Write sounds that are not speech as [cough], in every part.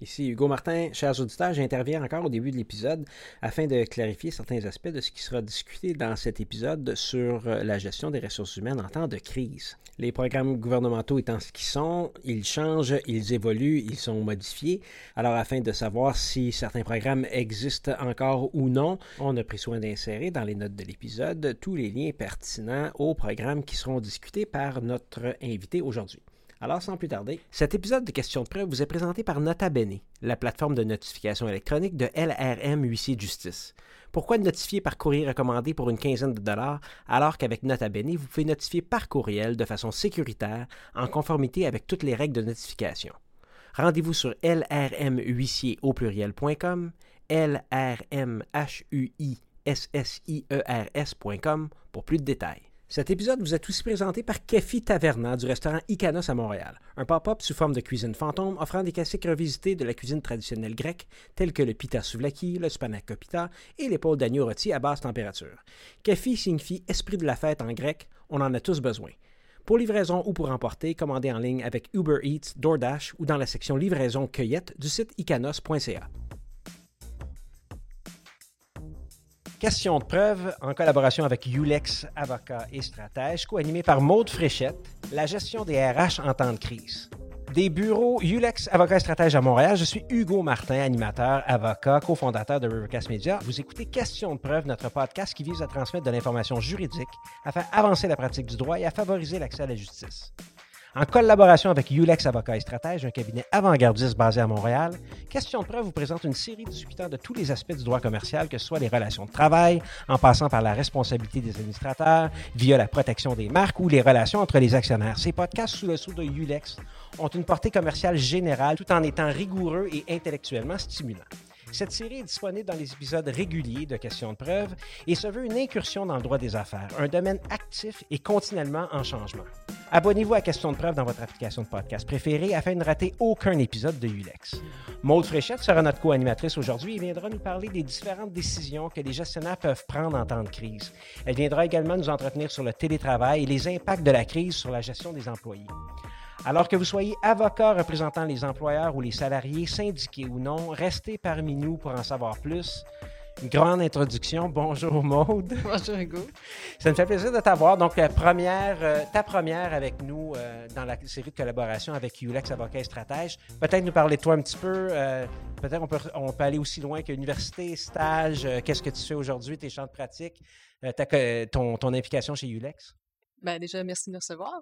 Ici Hugo Martin, chers auditeurs, j'interviens encore au début de l'épisode afin de clarifier certains aspects de ce qui sera discuté dans cet épisode sur la gestion des ressources humaines en temps de crise. Les programmes gouvernementaux étant ce qu'ils sont, ils changent, ils évoluent, ils sont modifiés. Alors afin de savoir si certains programmes existent encore ou non, on a pris soin d'insérer dans les notes de l'épisode tous les liens pertinents aux programmes qui seront discutés par notre invité aujourd'hui. Alors, sans plus tarder, cet épisode de Questions de preuve vous est présenté par Nota Bene, la plateforme de notification électronique de LRM Huissier de Justice. Pourquoi notifier par courrier recommandé pour une quinzaine de dollars alors qu'avec Nota Bene, vous pouvez notifier par courriel de façon sécuritaire en conformité avec toutes les règles de notification? Rendez-vous sur lrmhuissier au pluriel.com, lrmhuissierscom pour plus de détails. Cet épisode vous est aussi présenté par Kefi Taverna du restaurant Icanos à Montréal, un pop-up sous forme de cuisine fantôme offrant des classiques revisités de la cuisine traditionnelle grecque tels que le pita souvlaki, le spanakopita et l'épaule d'agneau rôti à basse température. Kefi signifie esprit de la fête en grec, on en a tous besoin. Pour livraison ou pour emporter, commandez en ligne avec Uber Eats, DoorDash ou dans la section livraison cueillette du site icanos.ca. Question de preuve en collaboration avec Ulex, avocat et stratège, co-animé par Maude Fréchette, la gestion des RH en temps de crise. Des bureaux Ulex, avocat et stratège à Montréal, je suis Hugo Martin, animateur, avocat, cofondateur de Rivercast Media. Vous écoutez Question de preuve, notre podcast qui vise à transmettre de l'information juridique, à faire avancer la pratique du droit et à favoriser l'accès à la justice. En collaboration avec Ulex Avocat et un cabinet avant-gardiste basé à Montréal, Question de preuve vous présente une série discutant de tous les aspects du droit commercial, que ce soit les relations de travail, en passant par la responsabilité des administrateurs, via la protection des marques ou les relations entre les actionnaires. Ces podcasts sous le sceau de Ulex ont une portée commerciale générale tout en étant rigoureux et intellectuellement stimulants. Cette série est disponible dans les épisodes réguliers de Questions de preuve et se veut une incursion dans le droit des affaires, un domaine actif et continuellement en changement. Abonnez-vous à Questions de preuve dans votre application de podcast préférée afin de ne rater aucun épisode de ULEX. Maude Fréchette sera notre co-animatrice aujourd'hui et viendra nous parler des différentes décisions que les gestionnaires peuvent prendre en temps de crise. Elle viendra également nous entretenir sur le télétravail et les impacts de la crise sur la gestion des employés. Alors que vous soyez avocat représentant les employeurs ou les salariés, syndiqués ou non, restez parmi nous pour en savoir plus. Une grande introduction. Bonjour Maude. [laughs] Bonjour Hugo. Ça me fait plaisir de t'avoir. Donc, première, euh, ta première avec nous euh, dans la série de collaboration avec Ulex Avocat et Stratège. Peut-être nous parler de toi un petit peu. Euh, peut-être on peut, on peut aller aussi loin qu'université, stage. Qu'est-ce que tu fais aujourd'hui, tes champs de pratique, ton, ton implication chez Ulex? Ben, déjà, merci de me recevoir.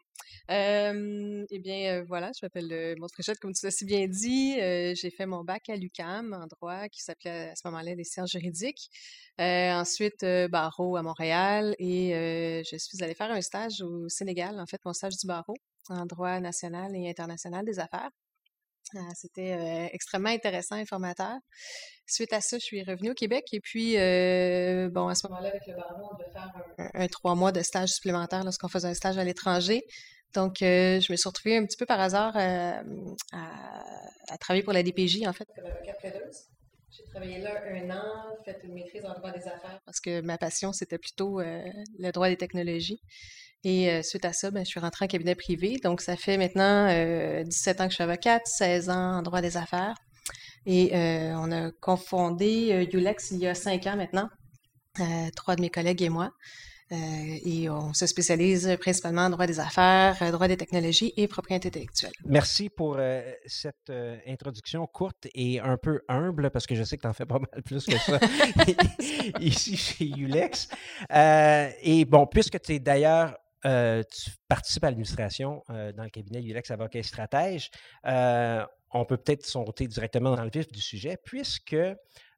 eh bien, voilà, je m'appelle euh, Maud comme tu l'as si bien dit. j'ai fait mon bac à l'UCAM en droit, qui s'appelait à ce moment-là des sciences juridiques. ensuite, barreau à Montréal et je suis allée faire un stage au Sénégal, en fait, mon stage du barreau en droit national et international des affaires. Ah, c'était extrêmement intéressant, informateur. Suite à ça, je suis revenue au Québec et puis, bon, à ce moment-là, avec le barreau, on devait faire un, trois mois de stage supplémentaire lorsqu'on faisait un stage à l'étranger. Donc, je me suis retrouvée un petit peu par hasard à, travailler pour la DPJ, en fait, comme avocat J'ai travaillé là un an, fait une maîtrise en droit des affaires parce que ma passion, c'était plutôt le droit des technologies. Et euh, suite à ça, ben, je suis rentrée en cabinet privé. Donc, ça fait maintenant 17 euh, ans que je suis avocate, 16 ans en droit des affaires. Et euh, on a confondé Ulex il y a 5 ans maintenant, trois de mes collègues et moi. et on se spécialise principalement en droit des affaires, droit des technologies et propriété intellectuelle. Merci pour cette introduction courte et un peu humble, parce que je sais que tu en fais pas mal plus que ça [laughs] ici chez Ulex. et bon, puisque tu es d'ailleurs euh, tu participes à l'administration euh, dans le cabinet Ulex Avocat et Stratège. Euh, on peut peut-être sauter directement dans le vif du sujet, puisque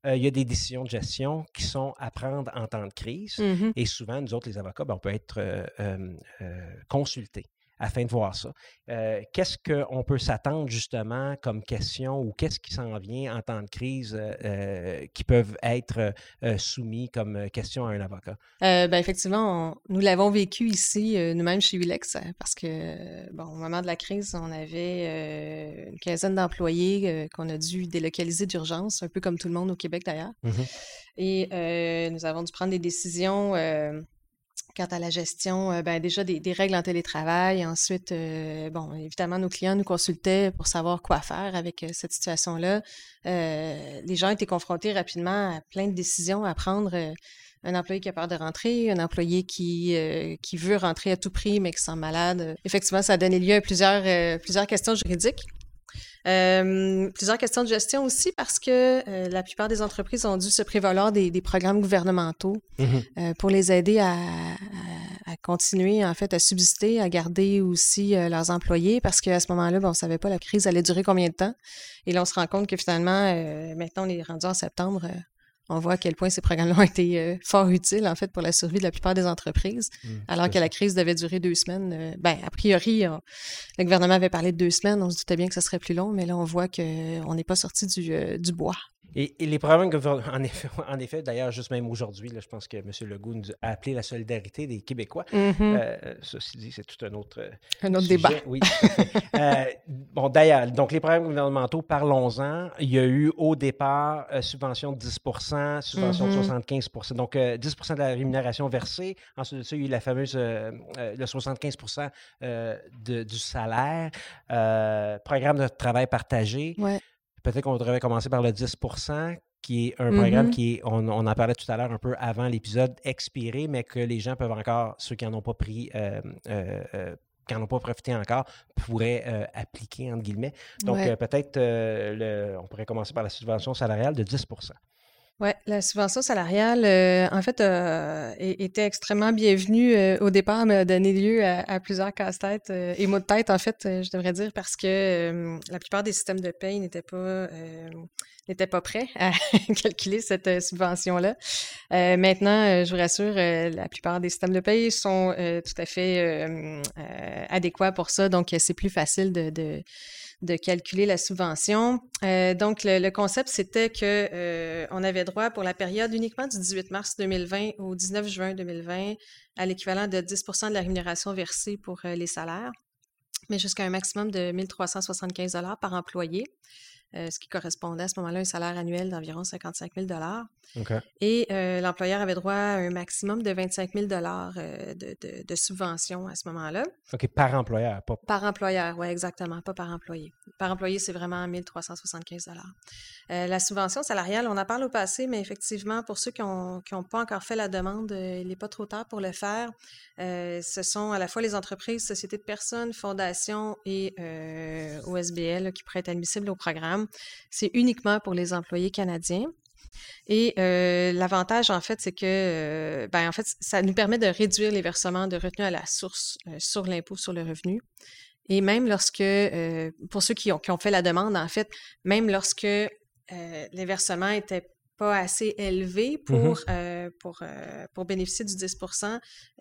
il y a des décisions de gestion qui sont à prendre en temps de crise. Mmh et souvent, nous autres, les avocats, ben, on peut être consultés afin de voir ça. Euh, qu'est-ce qu'on peut s'attendre justement comme question ou qu'est-ce qui s'en vient en temps de crise euh, euh, qui peuvent être soumis comme question à un avocat? ben effectivement, nous l'avons vécu ici, nous-mêmes chez Ulex, parce que, bon, au moment de la crise, on avait une quinzaine d'employés qu'on a dû délocaliser d'urgence, un peu comme tout le monde au Québec d'ailleurs. Mmh Et nous avons dû prendre des décisions quant à la gestion, ben, déjà des, règles en télétravail. Ensuite, bon, évidemment, nos clients nous consultaient pour savoir quoi faire avec cette situation-là. les gens étaient confrontés rapidement à plein de décisions à prendre un employé qui a peur de rentrer, un employé qui, qui veut rentrer à tout prix mais qui sent malade. Effectivement, ça a donné lieu à plusieurs, plusieurs questions juridiques. Euh, plusieurs questions de gestion aussi parce que euh, la plupart des entreprises ont dû se prévaloir des, programmes gouvernementaux mm-hmm. euh, pour les aider à, continuer, en fait, à subsister, à garder aussi leurs employés parce qu'à ce moment-là, on ne savait pas la crise allait durer combien de temps. Et là, on se rend compte que finalement, maintenant, on est rendu en septembre, on voit à quel point ces programmes-là ont été euh, fort utiles, en fait, pour la survie de la plupart des entreprises, mmh, alors que la crise devait durer deux semaines. Euh, ben, a priori, le gouvernement avait parlé de deux semaines, on se doutait bien que ça serait plus long, mais là, on voit qu'on n'est pas sorti du, euh, du bois. Et, les problèmes en effet, [laughs] en effet d'ailleurs, juste même aujourd'hui, je pense que M. Legault nous a appelé la solidarité des Québécois. Mm-hmm. Euh, ceci dit, c'est tout un autre, euh, un autre débat. Oui. [laughs] euh, bon, d'ailleurs, donc les problèmes gouvernementaux, parlons-en. Il y a eu au départ subvention de 10% subvention de 75 mm-hmm. Donc 10% de la rémunération versée. Ensuite de ça, il y a eu la fameuse le 75 de, du salaire. programme de travail partagé. Ouais. Peut-être qu'on devrait commencer par le 10% qui est un programme mm-hmm. qui est, on, en parlait tout à l'heure un peu avant l'épisode, expiré, mais que les gens peuvent encore, ceux qui n'en ont pas pris, euh, euh, euh, qui n'en ont pas profité encore, pourraient appliquer, entre guillemets. Donc, peut-être, on pourrait commencer par la subvention salariale de 10 oui, la subvention salariale, euh, en fait, euh, était extrêmement bienvenue euh, au départ, mais a donné lieu à, plusieurs casse-têtes et mots de tête, en fait, je devrais dire, parce que la plupart des systèmes de paye n'étaient pas n'étaient pas prêts à [laughs] calculer cette subvention-là. maintenant, je vous rassure, la plupart des systèmes de paye sont tout à fait adéquats pour ça, donc c'est plus facile de de calculer la subvention. Euh, donc, le, concept, c'était que euh, on avait droit pour la période uniquement du 18 mars 2020 au 19 juin 2020 à l'équivalent de 10% de la rémunération versée pour euh, les salaires, mais jusqu'à un maximum de 1 375 par employé. Euh, ce qui correspondait à ce moment-là à un salaire annuel d'environ 55 000 Et euh, l'employeur avait droit à un maximum de 25 000 euh, de, de, de subvention à ce moment-là. OK, par employeur, pas... Par employeur, oui, exactement, pas par employé. Par employé, c'est vraiment 1 375 La subvention salariale, on en parle au passé, mais effectivement, pour ceux qui n'ont qui ont pas encore fait la demande, il n'est pas trop tard pour le faire. ce sont à la fois les entreprises, sociétés de personnes, fondations et OSBL qui pourraient être admissibles au programme. C'est uniquement pour les employés canadiens. Et euh, l'avantage, en fait, c'est que euh, ben, en fait, ça nous permet de réduire les versements de retenue à la source euh, sur l'impôt sur le revenu. Et même lorsque, pour ceux qui ont, qui ont, fait la demande, en fait, même lorsque les versements étaient pas assez élevé pour, mmh euh, pour, euh, pour bénéficier du 10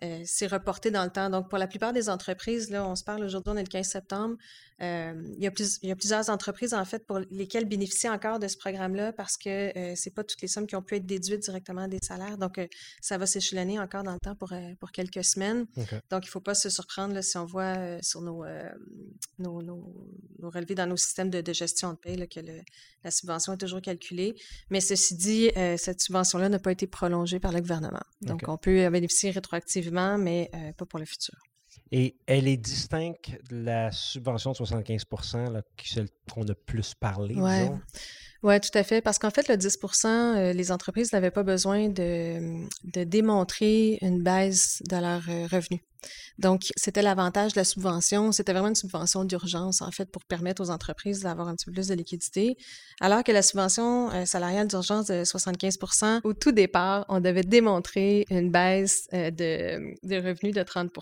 euh, c'est reporté dans le temps. Donc, pour la plupart des entreprises, là, on se parle aujourd'hui, on est le 15 septembre, il, y a plus, il y a plusieurs entreprises, en fait, pour lesquelles bénéficient encore de ce programme-là parce que c'est pas toutes les sommes qui ont pu être déduites directement des salaires. Donc, ça va s'échelonner encore dans le temps pour, pour quelques semaines. Donc, il faut pas se surprendre là, si on voit sur nos, nos, nos, nos, relevés dans nos systèmes de, de gestion de paie là, que le, la subvention est toujours calculée. Mais ceci dit, euh, cette subvention-là n'a pas été prolongée par le gouvernement. Donc, on peut en bénéficier rétroactivement, mais euh, pas pour le futur. Et elle est distincte de la subvention de 75 celle qu'on a plus parlé, disons. Oui, tout à fait. Parce qu'en fait, le 10% euh, les entreprises n'avaient pas besoin de, de, démontrer une baisse de leurs revenus. Donc, c'était l'avantage de la subvention. C'était vraiment une subvention d'urgence, en fait, pour permettre aux entreprises d'avoir un petit peu plus de liquidité. Alors que la subvention euh, salariale d'urgence de 75% au tout départ, on devait démontrer une baisse euh, de, de revenus de 30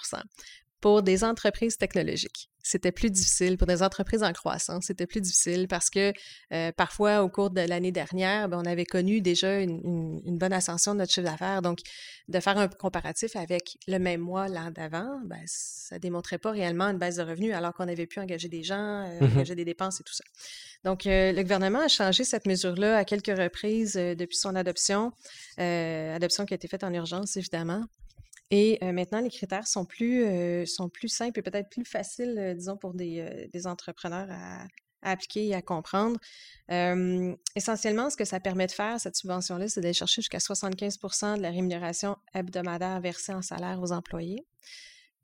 pour des entreprises technologiques. C'était plus difficile. Pour des entreprises en croissance, c'était plus difficile parce que euh, parfois, au cours de l'année dernière, ben, on avait connu déjà une, bonne ascension de notre chiffre d'affaires. Donc, de faire un comparatif avec le même mois l'an d'avant, ben, ça démontrait pas réellement une baisse de revenus alors qu'on avait pu engager des gens, euh, mmh engager des dépenses et tout ça. Donc, euh, le gouvernement a changé cette mesure-là à quelques reprises depuis son adoption, adoption qui a été faite en urgence, évidemment. Et maintenant, les critères sont plus, sont plus simples et peut-être plus faciles, disons, pour des, des entrepreneurs à, appliquer et à comprendre. essentiellement, ce que ça permet de faire, cette subvention-là, c'est d'aller chercher jusqu'à 75% de la rémunération hebdomadaire versée en salaire aux employés.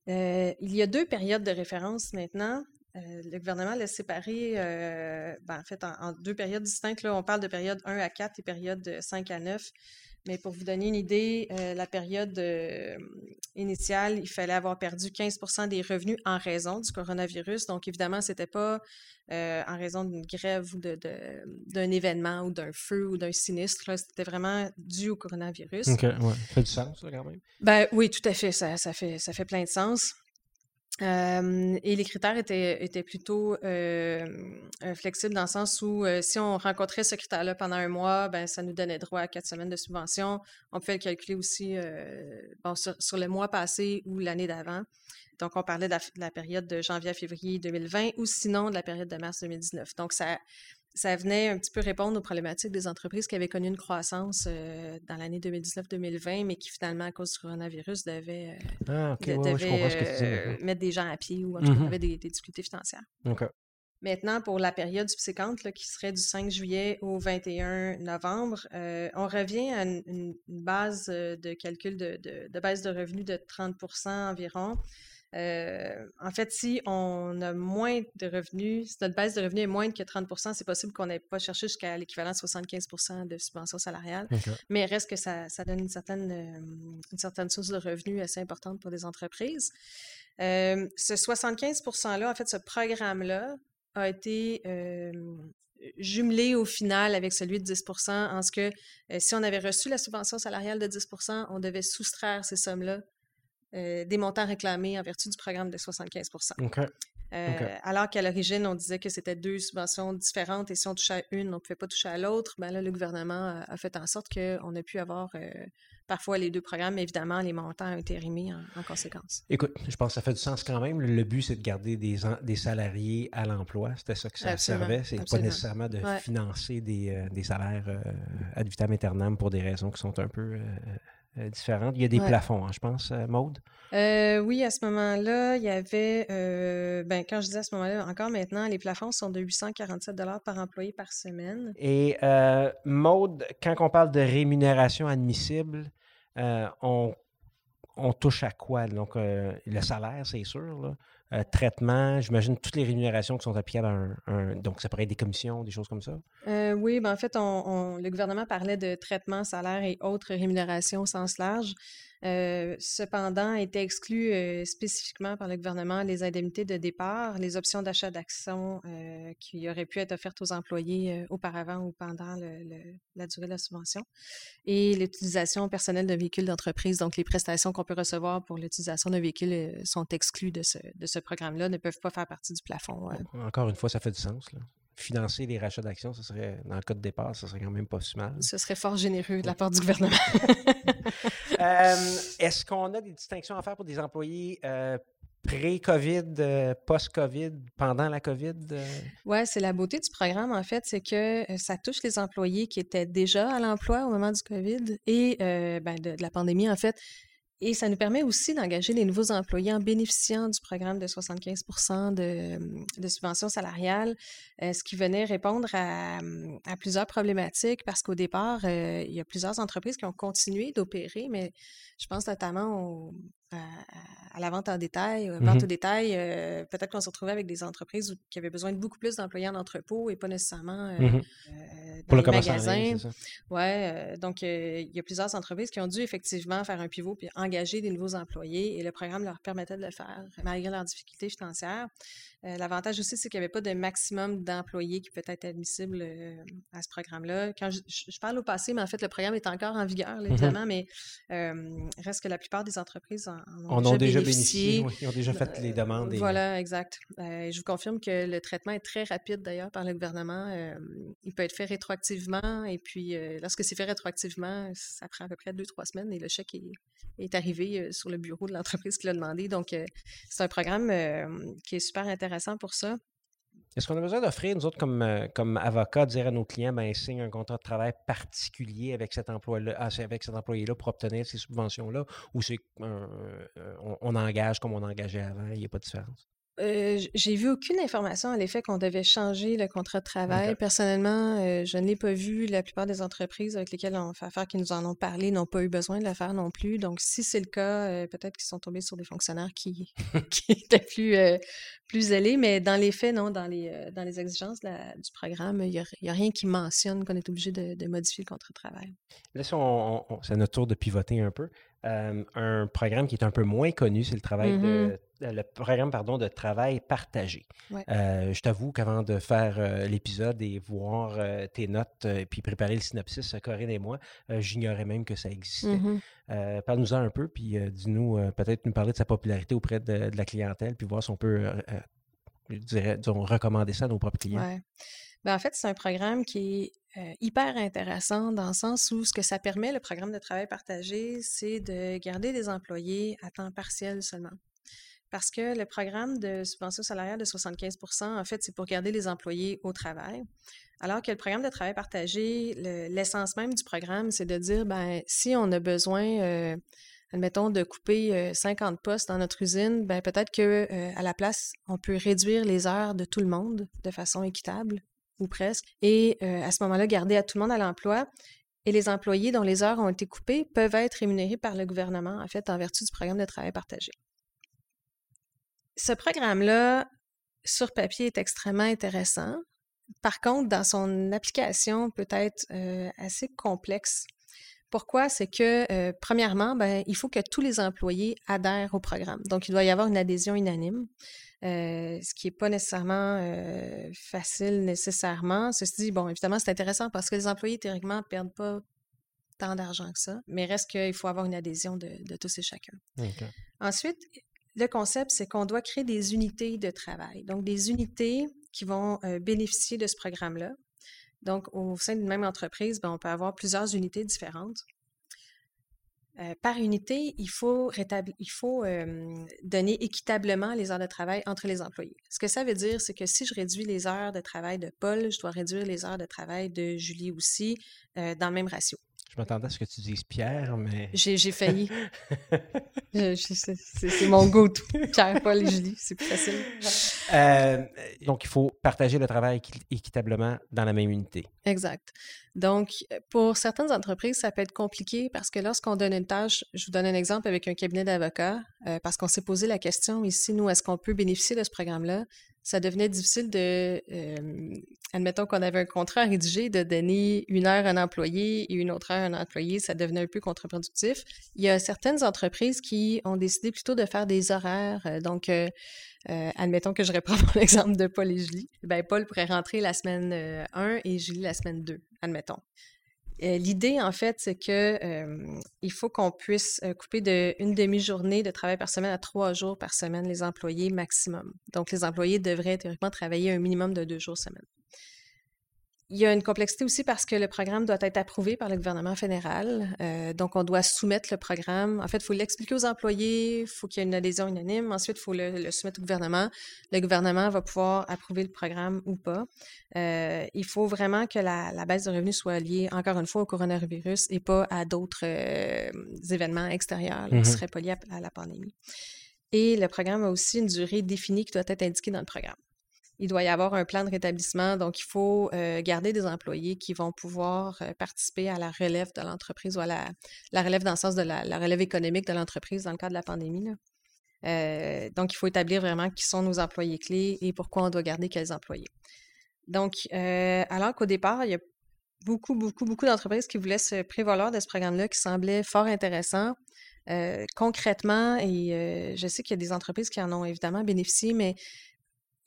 il y a deux périodes de référence maintenant. le gouvernement l'a séparé ben, en fait en, deux périodes distinctes. Là, on parle de période 1 à 4 et période 5 à 9. Mais pour vous donner une idée, euh, la période euh, initiale, il fallait avoir perdu 15 des revenus en raison du coronavirus. Donc, évidemment, ce n'était pas euh, en raison d'une grève ou d'un de, événement ou d'un feu ou d'un sinistre. C'était vraiment dû au coronavirus. OK, ouais. Ça fait du sens, quand même. Ben, oui, tout à fait. Ça, ça, fait. ça fait plein de sens et les critères étaient, étaient plutôt flexibles dans le sens où si on rencontrait ce critère-là pendant un mois, ben, ça nous donnait droit à quatre semaines de subvention. On pouvait le calculer aussi bon, sur, le mois passé ou l'année d'avant. Donc, on parlait de la, période de janvier à février 2020 ou sinon de la période de mars 2019. Donc, ça, ça venait un petit peu répondre aux problématiques des entreprises qui avaient connu une croissance euh, dans l'année 2019-2020, mais qui finalement, à cause du coronavirus, devaient, mettre des gens à pied ou en tout cas, mm-hmm. avaient des, difficultés financières. Maintenant, pour la période subséquente, qui serait du 5 juillet au 21 novembre, euh, on revient à une, base euh, de calcul de, de, de, baisse de revenus de 30% environ. Euh, en fait, si on a moins de revenus, si notre base de revenus est moins que 30% c'est possible qu'on n'ait pas cherché jusqu'à l'équivalent de 75 de subvention salariale. Mais reste que ça, donne une certaine, euh, une certaine source de revenus assez importante pour des entreprises. Euh, ce 75 %-là, en fait, ce programme-là a été jumelé au final avec celui de 10 en ce que si on avait reçu la subvention salariale de 10% on devait soustraire ces sommes-là euh, des montants réclamés en vertu du programme de 75% euh, Alors qu'à l'origine, on disait que c'était deux subventions différentes et si on touchait à une, on ne pouvait pas toucher à l'autre. Ben là, le gouvernement a, fait en sorte qu'on a pu avoir euh, parfois les deux programmes, mais évidemment, les montants ont été remis en, conséquence. Écoute, je pense que ça fait du sens quand même. Le but, c'est de garder des, des salariés à l'emploi. C'était ça que ça servait. C'est pas nécessairement de financer des, des salaires ad vitam aeternam pour des raisons qui sont un peu euh, différentes. Il y a des plafonds, hein, je pense, euh, Maude? Euh, oui, à ce moment-là, il y avait, ben, quand je disais à ce moment-là, encore maintenant, les plafonds sont de 847 par employé par semaine. Et Maude, quand on parle de rémunération admissible, on, on, touche à quoi? Donc, le salaire, c'est sûr, là. Euh, traitement, j'imagine toutes les rémunérations qui sont applicables à un, donc ça pourrait être des commissions, des choses comme ça? Euh, oui, ben en fait, le gouvernement parlait de traitement, salaire et autres rémunérations au sens large. Euh, cependant, étaient exclus euh, spécifiquement par le gouvernement les indemnités de départ, les options d'achat d'actions euh, qui auraient pu être offertes aux employés auparavant ou pendant la durée de la subvention, et l'utilisation personnelle de véhicules d'entreprise. Donc, les prestations qu'on peut recevoir pour l'utilisation de véhicules sont exclues de ce, de ce programme-là, ne peuvent pas faire partie du plafond. Encore une fois, ça fait du sens. Là financer les rachats d'actions, ce serait, dans le cas de départ, ce serait quand même pas si mal. Ce serait fort généreux de la part du gouvernement. [laughs] Euh, est-ce qu'on a des distinctions à faire pour des employés euh, pré-COVID, euh, post-COVID, pendant la COVID? Oui, c'est la beauté du programme, en fait, c'est que ça touche les employés qui étaient déjà à l'emploi au moment du COVID et ben, de, la pandémie, en fait. Et ça nous permet aussi d'engager les nouveaux employés en bénéficiant du programme de 75 de, de subventions salariales, euh, ce qui venait répondre à, plusieurs problématiques parce qu'au départ, euh, il y a plusieurs entreprises qui ont continué d'opérer, mais je pense notamment au, à, la vente en détail, mmh vente au détail, euh, peut-être qu'on se retrouvait avec des entreprises qui avaient besoin de beaucoup plus d'employés en entrepôt et pas nécessairement euh, mmh euh, dans Pour les magasins. ouais, donc il y a plusieurs entreprises qui ont dû effectivement faire un pivot puis engager des nouveaux employés et le programme leur permettait de le faire malgré leurs difficultés financières. Euh, l'avantage aussi, c'est qu'il n'y avait pas de maximum d'employés qui peut être admissible euh, à ce programme-là. Quand je, parle au passé, mais en fait, le programme est encore en vigueur, mmh évidemment, mais euh, reste que la plupart des entreprises en, ont, déjà, bénéficié. ils ont déjà fait les demandes. Voilà, exact. je vous confirme que le traitement est très rapide, d'ailleurs, par le gouvernement. il peut être fait rétroactivement, et puis lorsque c'est fait rétroactivement, ça prend à peu près deux, trois semaines, et le chèque est, est arrivé sur le bureau de l'entreprise qui l'a demandé. Donc, c'est un programme qui est super intéressant pour ça. Est-ce qu'on a besoin d'offrir, nous autres, comme, euh, comme avocats, dire à nos clients, ben, signe un contrat de travail particulier avec cet emploi-là, ah, avec cet employé-là pour obtenir ces subventions-là, ou c'est on, engage comme on engageait avant, il n'y a pas de différence? Euh, j'ai vu aucune information à l'effet qu'on devait changer le contrat de travail. Personnellement, euh, je ne l'ai pas vu. La plupart des entreprises avec lesquelles on fait affaire qui nous en ont parlé n'ont pas eu besoin de le faire non plus. Donc, si c'est le cas, euh, peut-être qu'ils sont tombés sur des fonctionnaires qui, [laughs] qui étaient plus, plus zélés. Mais dans les faits, non, dans les, dans les exigences du programme, il n'y a, rien qui mentionne qu'on est obligé de, modifier le contrat de travail. Là, si on, c'est notre tour de pivoter un peu. Un programme qui est un peu moins connu, c'est le travail de mmh le programme pardon, de travail partagé. Euh, je t'avoue qu'avant de faire euh, l'épisode et voir euh, tes notes et puis préparer le synopsis, Corinne et moi, j'ignorais même que ça existait. Mm-hmm. Parle-nous-en un peu, puis dis-nous, peut-être nous parler de sa popularité auprès de, la clientèle, puis voir si on peut, je dirais, recommander ça à nos propres clients. Ben, en fait, c'est un programme qui est hyper intéressant dans le sens où ce que ça permet, le programme de travail partagé, c'est de garder des employés à temps partiel seulement parce que le programme de subvention salariale de 75% en fait, c'est pour garder les employés au travail. Alors que le programme de travail partagé, l'essence même du programme, c'est de dire, ben, si on a besoin, euh, admettons, de couper 50 euh, postes dans notre usine, ben, peut-être que euh, à la place, on peut réduire les heures de tout le monde de façon équitable ou presque, et à ce moment-là, garder à tout le monde à l'emploi. Et les employés dont les heures ont été coupées peuvent être rémunérés par le gouvernement, en fait, en vertu du programme de travail partagé ce programme-là, sur papier, est extrêmement intéressant. Par contre, dans son application, peut être euh, assez complexe. Pourquoi? C'est que, euh, premièrement, ben, il faut que tous les employés adhèrent au programme. Donc, il doit y avoir une adhésion unanime, euh, ce qui n'est pas nécessairement facile nécessairement. Ceci dit, bon, évidemment, c'est intéressant parce que les employés, théoriquement, ne perdent pas tant d'argent que ça, mais reste qu'il faut avoir une adhésion de, tous et chacun. Ensuite, le concept, c'est qu'on doit créer des unités de travail, donc des unités qui vont euh, bénéficier de ce programme-là. Donc, au sein d'une même entreprise, ben, on peut avoir plusieurs unités différentes. Euh, par unité, il faut, il faut donner équitablement les heures de travail entre les employés. Ce que ça veut dire, c'est que si je réduis les heures de travail de Paul, je dois réduire les heures de travail de Julie aussi euh, dans le même ratio. Je m'attendais à ce que tu dises Pierre, mais. J'ai failli. [laughs] c'est mon go-to. Pierre, Paul et Julie, c'est plus facile. Euh, donc, il faut partager le travail équitablement dans la même unité. Exact. Donc, pour certaines entreprises, ça peut être compliqué parce que lorsqu'on donne une tâche, je vous donne un exemple avec un cabinet d'avocats, euh, parce qu'on s'est posé la question ici, nous, est-ce qu'on peut bénéficier de ce programme-là? ça devenait difficile de, euh, admettons qu'on avait un contrat à rédiger, de donner une heure à un employé et une autre heure à un employé, ça devenait un peu contre-productif. Il y a certaines entreprises qui ont décidé plutôt de faire des horaires. Euh, donc, euh, admettons que je reprends [laughs] mon exemple de Paul et Julie. Ben, Paul pourrait rentrer la semaine 1 et Julie la semaine 2, admettons. Euh, l'idée, en fait, c'est que il faut qu'on puisse couper de une demi-journée de travail par semaine à trois jours par semaine les employés maximum. Donc, les employés devraient théoriquement travailler un minimum de deux jours semaine. Il y a une complexité aussi parce que le programme doit être approuvé par le gouvernement fédéral. Euh, donc, on doit soumettre le programme. En fait, il faut l'expliquer aux employés, il faut qu'il y ait une adhésion unanime. Ensuite, il faut le, soumettre au gouvernement. Le gouvernement va pouvoir approuver le programme ou pas. Euh, il faut vraiment que la, baisse de revenus soit liée, encore une fois, au coronavirus et pas à d'autres euh, événements extérieurs qui mm-hmm. seraient pas liés à la pandémie. Et le programme a aussi une durée définie qui doit être indiquée dans le programme il doit y avoir un plan de rétablissement. Donc, il faut euh, garder des employés qui vont pouvoir euh, participer à la relève de l'entreprise ou à la, relève dans le sens de la, relève économique de l'entreprise dans le cadre de la pandémie. Euh, donc, il faut établir vraiment qui sont nos employés clés et pourquoi on doit garder quels employés. Donc, alors qu'au départ, il y a beaucoup, beaucoup, beaucoup d'entreprises qui voulaient se prévaloir de ce programme-là qui semblait fort intéressant. concrètement, et je sais qu'il y a des entreprises qui en ont évidemment bénéficié, mais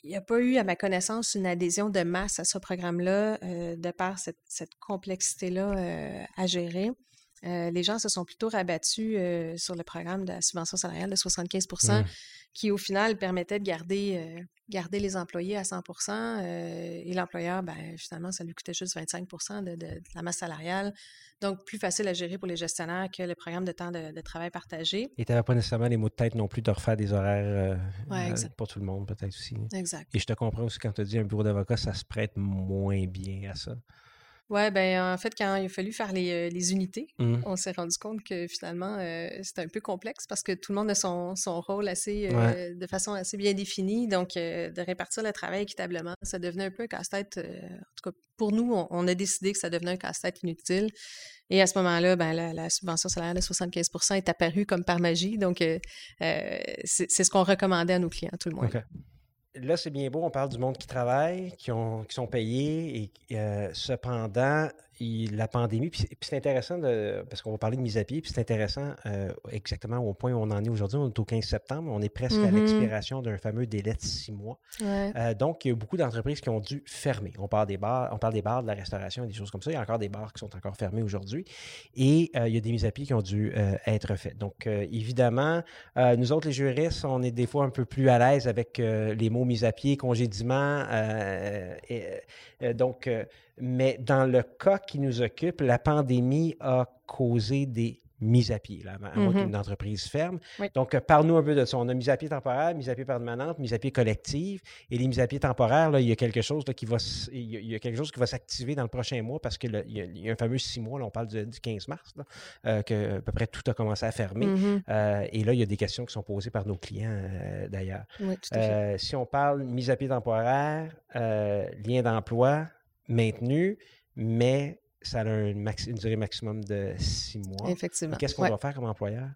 il n'y a pas eu, à ma connaissance, une adhésion de masse à ce programme-là, euh, de par cette, complexité-là euh, à gérer. Euh, les gens se sont plutôt rabattus sur le programme de la subvention salariale de 75% mmh. qui, au final, permettait de garder, garder les employés à 100 et l'employeur, ben, finalement, ça lui coûtait juste 25 de, la masse salariale. Donc, plus facile à gérer pour les gestionnaires que le programme de temps de, travail partagé. Et tu n'avais pas nécessairement les mots de tête non plus de refaire des horaires euh, pour tout le monde, peut-être aussi. Exact. Et je te comprends aussi quand tu dis un bureau d'avocat, ça se prête moins bien à ça. Ouais, ben en fait, quand il a fallu faire les, euh, les unités, Mmh. on s'est rendu compte que finalement, euh, c'était un peu complexe parce que tout le monde a son, son rôle assez, Ouais. euh, de façon assez bien définie. Donc, de répartir le travail équitablement, ça devenait un peu un casse-tête. en tout cas, pour nous, on, on a décidé que ça devenait un casse-tête inutile. Et à ce moment-là, ben, la, la subvention salariale de 75% est apparue comme par magie. Donc, c'est ce qu'on recommandait à nos clients, tout le. OK. Là, c'est bien beau, on parle du monde qui travaille, qui, ont, qui sont payés, et euh, cependant, il- la pandémie, puis c'est intéressant, de, parce qu'on va parler de mise à pied, puis c'est intéressant euh, exactement au point où on en est aujourd'hui. On est au 15 septembre, on est presque à Mhm. l'expiration d'un fameux délai de six mois. Ouais. Euh, donc, il y a beaucoup d'entreprises qui ont dû fermer. On parle des bars, on parle des bars, de la restauration et des choses comme ça. Il y a encore des bars qui sont encore fermés aujourd'hui. Et euh, il y a des mises à pied qui ont dû être faites. Donc, évidemment, nous autres, les juristes, on est des fois un peu plus à l'aise avec les mots mise à pied, congédiement. et, donc, mais dans le cas qui nous occupe, la pandémie a causé des mises à pied, là, à moins Mhm. qu'une entreprise ferme. Oui. Donc, euh, parle-nous un peu de ça. On a mise à pied temporaire, mise à pied permanente, mise à pied collective. Et les mises à pied temporaires, là, il y a quelque chose là, qui va il y a, quelque chose qui va s'activer dans le prochain mois parce qu'il y, y a un fameux six mois, là, on parle du, du 15 mars, là, euh, que à peu près tout a commencé à fermer. Mhm. Euh, et là, il y a des questions qui sont posées par nos clients euh, d'ailleurs. Oui, si on parle mise à pied temporaire, lien d'emploi maintenu, mais ça a un maxi- une durée maximum de six mois. Effectivement. Qu'est-ce qu'on Ouais. doit faire comme employeur?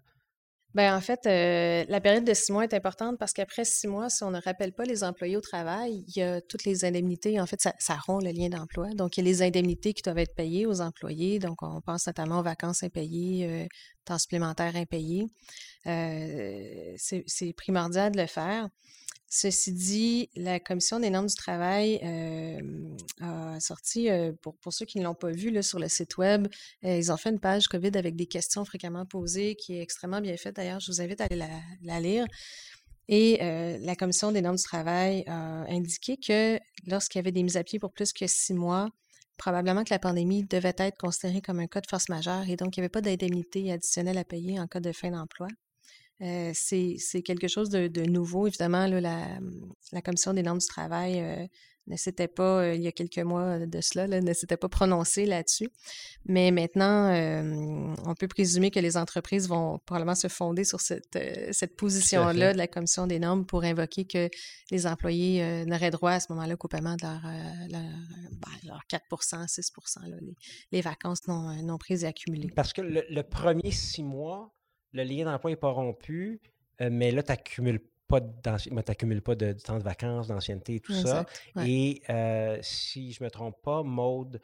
Ben, en fait, euh, la période de six mois est importante parce qu'après six mois, si on ne rappelle pas les employés au travail, il y a toutes les indemnités. En fait, ça, ça rompt le lien d'emploi. Donc, il y a les indemnités qui doivent être payées aux employés. Donc, on pense notamment aux vacances impayées, euh, temps supplémentaires impayés. Euh, c'est primordial de le faire. Ceci dit, la Commission des normes du travail euh, a sorti, euh, pour, ceux qui ne l'ont pas vu sur le site web, ils ont fait une page COVID avec des questions fréquemment posées qui est extrêmement bien faite. D'ailleurs, je vous invite à aller la, lire. Et la Commission des normes du travail a indiqué que lorsqu'il y avait des mises à pied pour plus que six mois, probablement que la pandémie devait être considérée comme un cas de force majeure et donc il n'y avait pas d'indemnité additionnelle à payer en cas de fin d'emploi. Euh, c'est quelque chose de, de nouveau. Évidemment, la, la Commission des normes du travail euh, ne s'était pas, euh, il y a quelques mois de cela, là, ne s'était pas prononcée là-dessus. Mais maintenant, euh, on peut présumer que les entreprises vont probablement se fonder sur cette, euh, cette position-là de la Commission des normes pour invoquer que les employés euh, n'auraient droit à ce moment-là qu'au paiement de leur, euh, leur, ben, leur 4 6 là, les, les vacances non, euh, non prises et accumulées. Parce que le, le premier six mois, le lien d'emploi n'est pas rompu, euh, mais là, tu n'accumules pas, t'accumules pas de, de temps de vacances, d'ancienneté et tout ça. Ouais. Et euh, si je ne me trompe pas, Maude,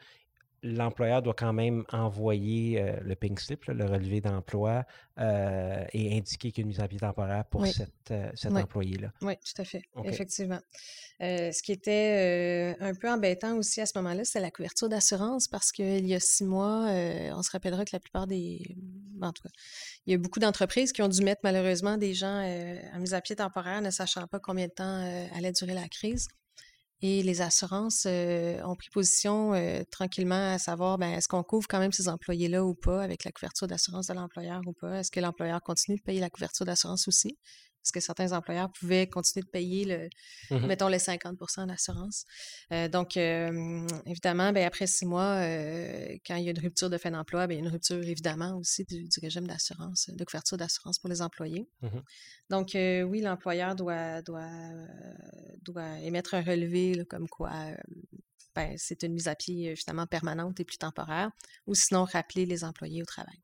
l'employeur doit quand même envoyer euh, le pink slip, là, le relevé d'emploi, euh, et indiquer qu'il y a une mise en pied temporaire pour Oui. euh, cet Oui. employé-là. Oui, tout à fait, effectivement. Ce qui était un peu embêtant aussi à ce moment-là, c'est la couverture d'assurance parce qu'il y a six mois, on se rappellera que la plupart des... En tout cas, il y a beaucoup d'entreprises qui ont dû mettre malheureusement des gens en mise à pied temporaire, ne sachant pas combien de temps allait durer la crise. Et les assurances euh, ont pris position euh, tranquillement à savoir, ben, est-ce qu'on couvre quand même ces employés-là ou pas avec la couverture d'assurance de l'employeur ou pas? Est-ce que l'employeur continue de payer la couverture d'assurance aussi? Parce que certains employeurs pouvaient continuer de payer, le, Mhm. mettons, les 50 d'assurance. Euh, donc, euh, évidemment, ben, après six mois, euh, quand il y a une rupture de fin d'emploi, ben, il y a une rupture, évidemment, aussi du, du régime d'assurance, de couverture d'assurance pour les employés. Mhm. Donc, euh, oui, l'employeur doit, doit, doit émettre un relevé là, comme quoi euh, ben, c'est une mise à pied finalement permanente et plus temporaire, ou sinon rappeler les employés au travail.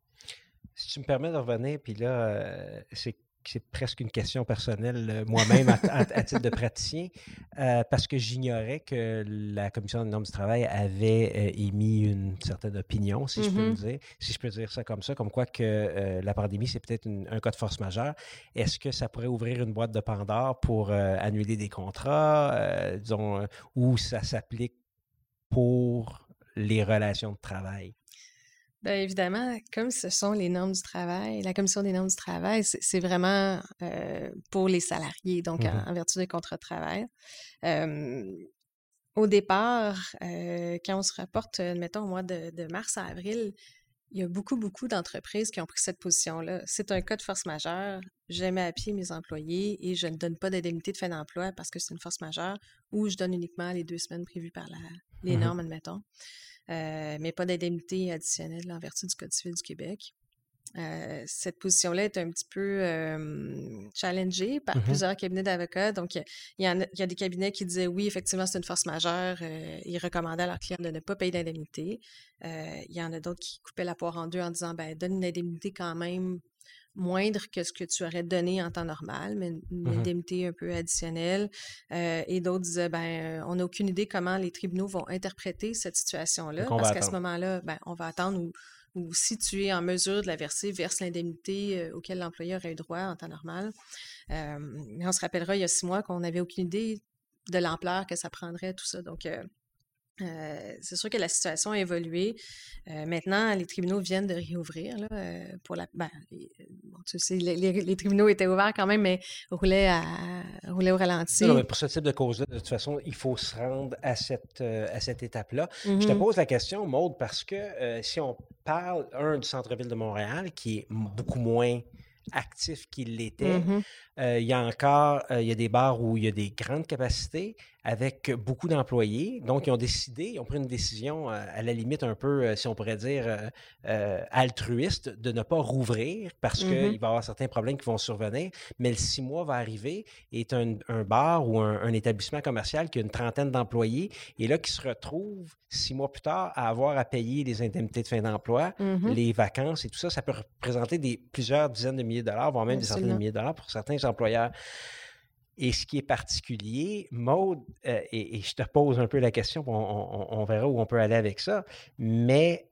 Si tu me permets de revenir, puis là, euh, c'est c'est presque une question personnelle euh, moi-même à, à- à titre de praticien, euh, parce que j'ignorais que la Commission des normes du travail avait euh, émis une certaine opinion, si je peux le Mhm. dire, si je peux dire ça comme ça, comme quoi que euh, la pandémie, c'est peut-être un cas de force majeure. Est-ce que ça pourrait ouvrir une boîte de Pandore pour annuler des contrats, disons, ou ça s'applique pour les relations de travail? Bien évidemment, comme ce sont les normes du travail, la Commission des normes du travail, c'est vraiment euh, pour les salariés, donc en, Mhm. en vertu des contrats de travail. Euh, au départ, euh, quand on se rapporte, euh, mettons, au mois de, de mars à avril, il y a beaucoup, beaucoup d'entreprises qui ont pris cette position-là. C'est un cas de force majeure. Je mets à pied mes employés et je ne donne pas d'indemnité de fin d'emploi parce que c'est une force majeure ou je donne uniquement les deux semaines prévues par la- les Mhm. normes, admettons. Mais pas d'indemnité additionnelle en vertu du Code civil du Québec. Euh, cette position-là est un petit peu challengée par mmh plusieurs cabinets d'avocats. Donc, il y, a, des cabinets qui disaient oui, effectivement, c'est une force majeure. Euh, ils recommandaient à leurs clients de ne pas payer d'indemnité. Euh, il y en a d'autres qui coupaient la poire en deux en disant ben, donne une indemnité quand même moindre que ce que tu aurais donné en temps normal, mais une, mmh indemnité un peu additionnelle. et d'autres disaient, ben, on n'a aucune idée comment les tribunaux vont interpréter cette situation-là, parce qu'à ce moment-là, ben, on va attendre ou ou si tu es en mesure de la verser, verse l'indemnité euh, auquel l'employeur a eu droit en temps normal. Euh, mais on se rappellera il y a six mois qu'on n'avait aucune idée de l'ampleur que ça prendrait, tout ça. Donc, euh, c'est sûr que la situation a évolué. Euh, maintenant, les tribunaux viennent de réouvrir. Là, euh, pour la, ben, tu sais, les, tribunaux étaient ouverts quand même, mais roulaient, à, roulaient au ralenti. Non, mais pour ce type de cause-là, de toute façon, il faut se rendre à cette, à cette étape-là. Je te mm-hmm. pose la question, Maude, parce que si on parle, un, du centre-ville de Montréal, qui est beaucoup moins actif qu'il l'était. Mmh il y a encore il y a des bars où il y a des grandes capacités avec beaucoup d'employés. Donc, ils ont décidé, ils ont pris une décision à la limite un peu, si on pourrait dire, altruiste, de ne pas rouvrir parce mmh qu'il va y avoir certains problèmes qui vont survenir. Mais le six mois va arriver et est un, bar ou un, établissement commercial qui a une trentaine d'employés et là, qui se retrouve six mois plus tard à avoir à payer les indemnités de fin d'emploi, mmh les vacances et tout ça. Ça peut représenter des, plusieurs dizaines de milliers de dollars, voire même des centaines de milliers de dollars pour certains employeurs. Et ce qui est particulier, Maude, euh, et, je te pose un peu la question, on, verra où on peut aller avec ça, mais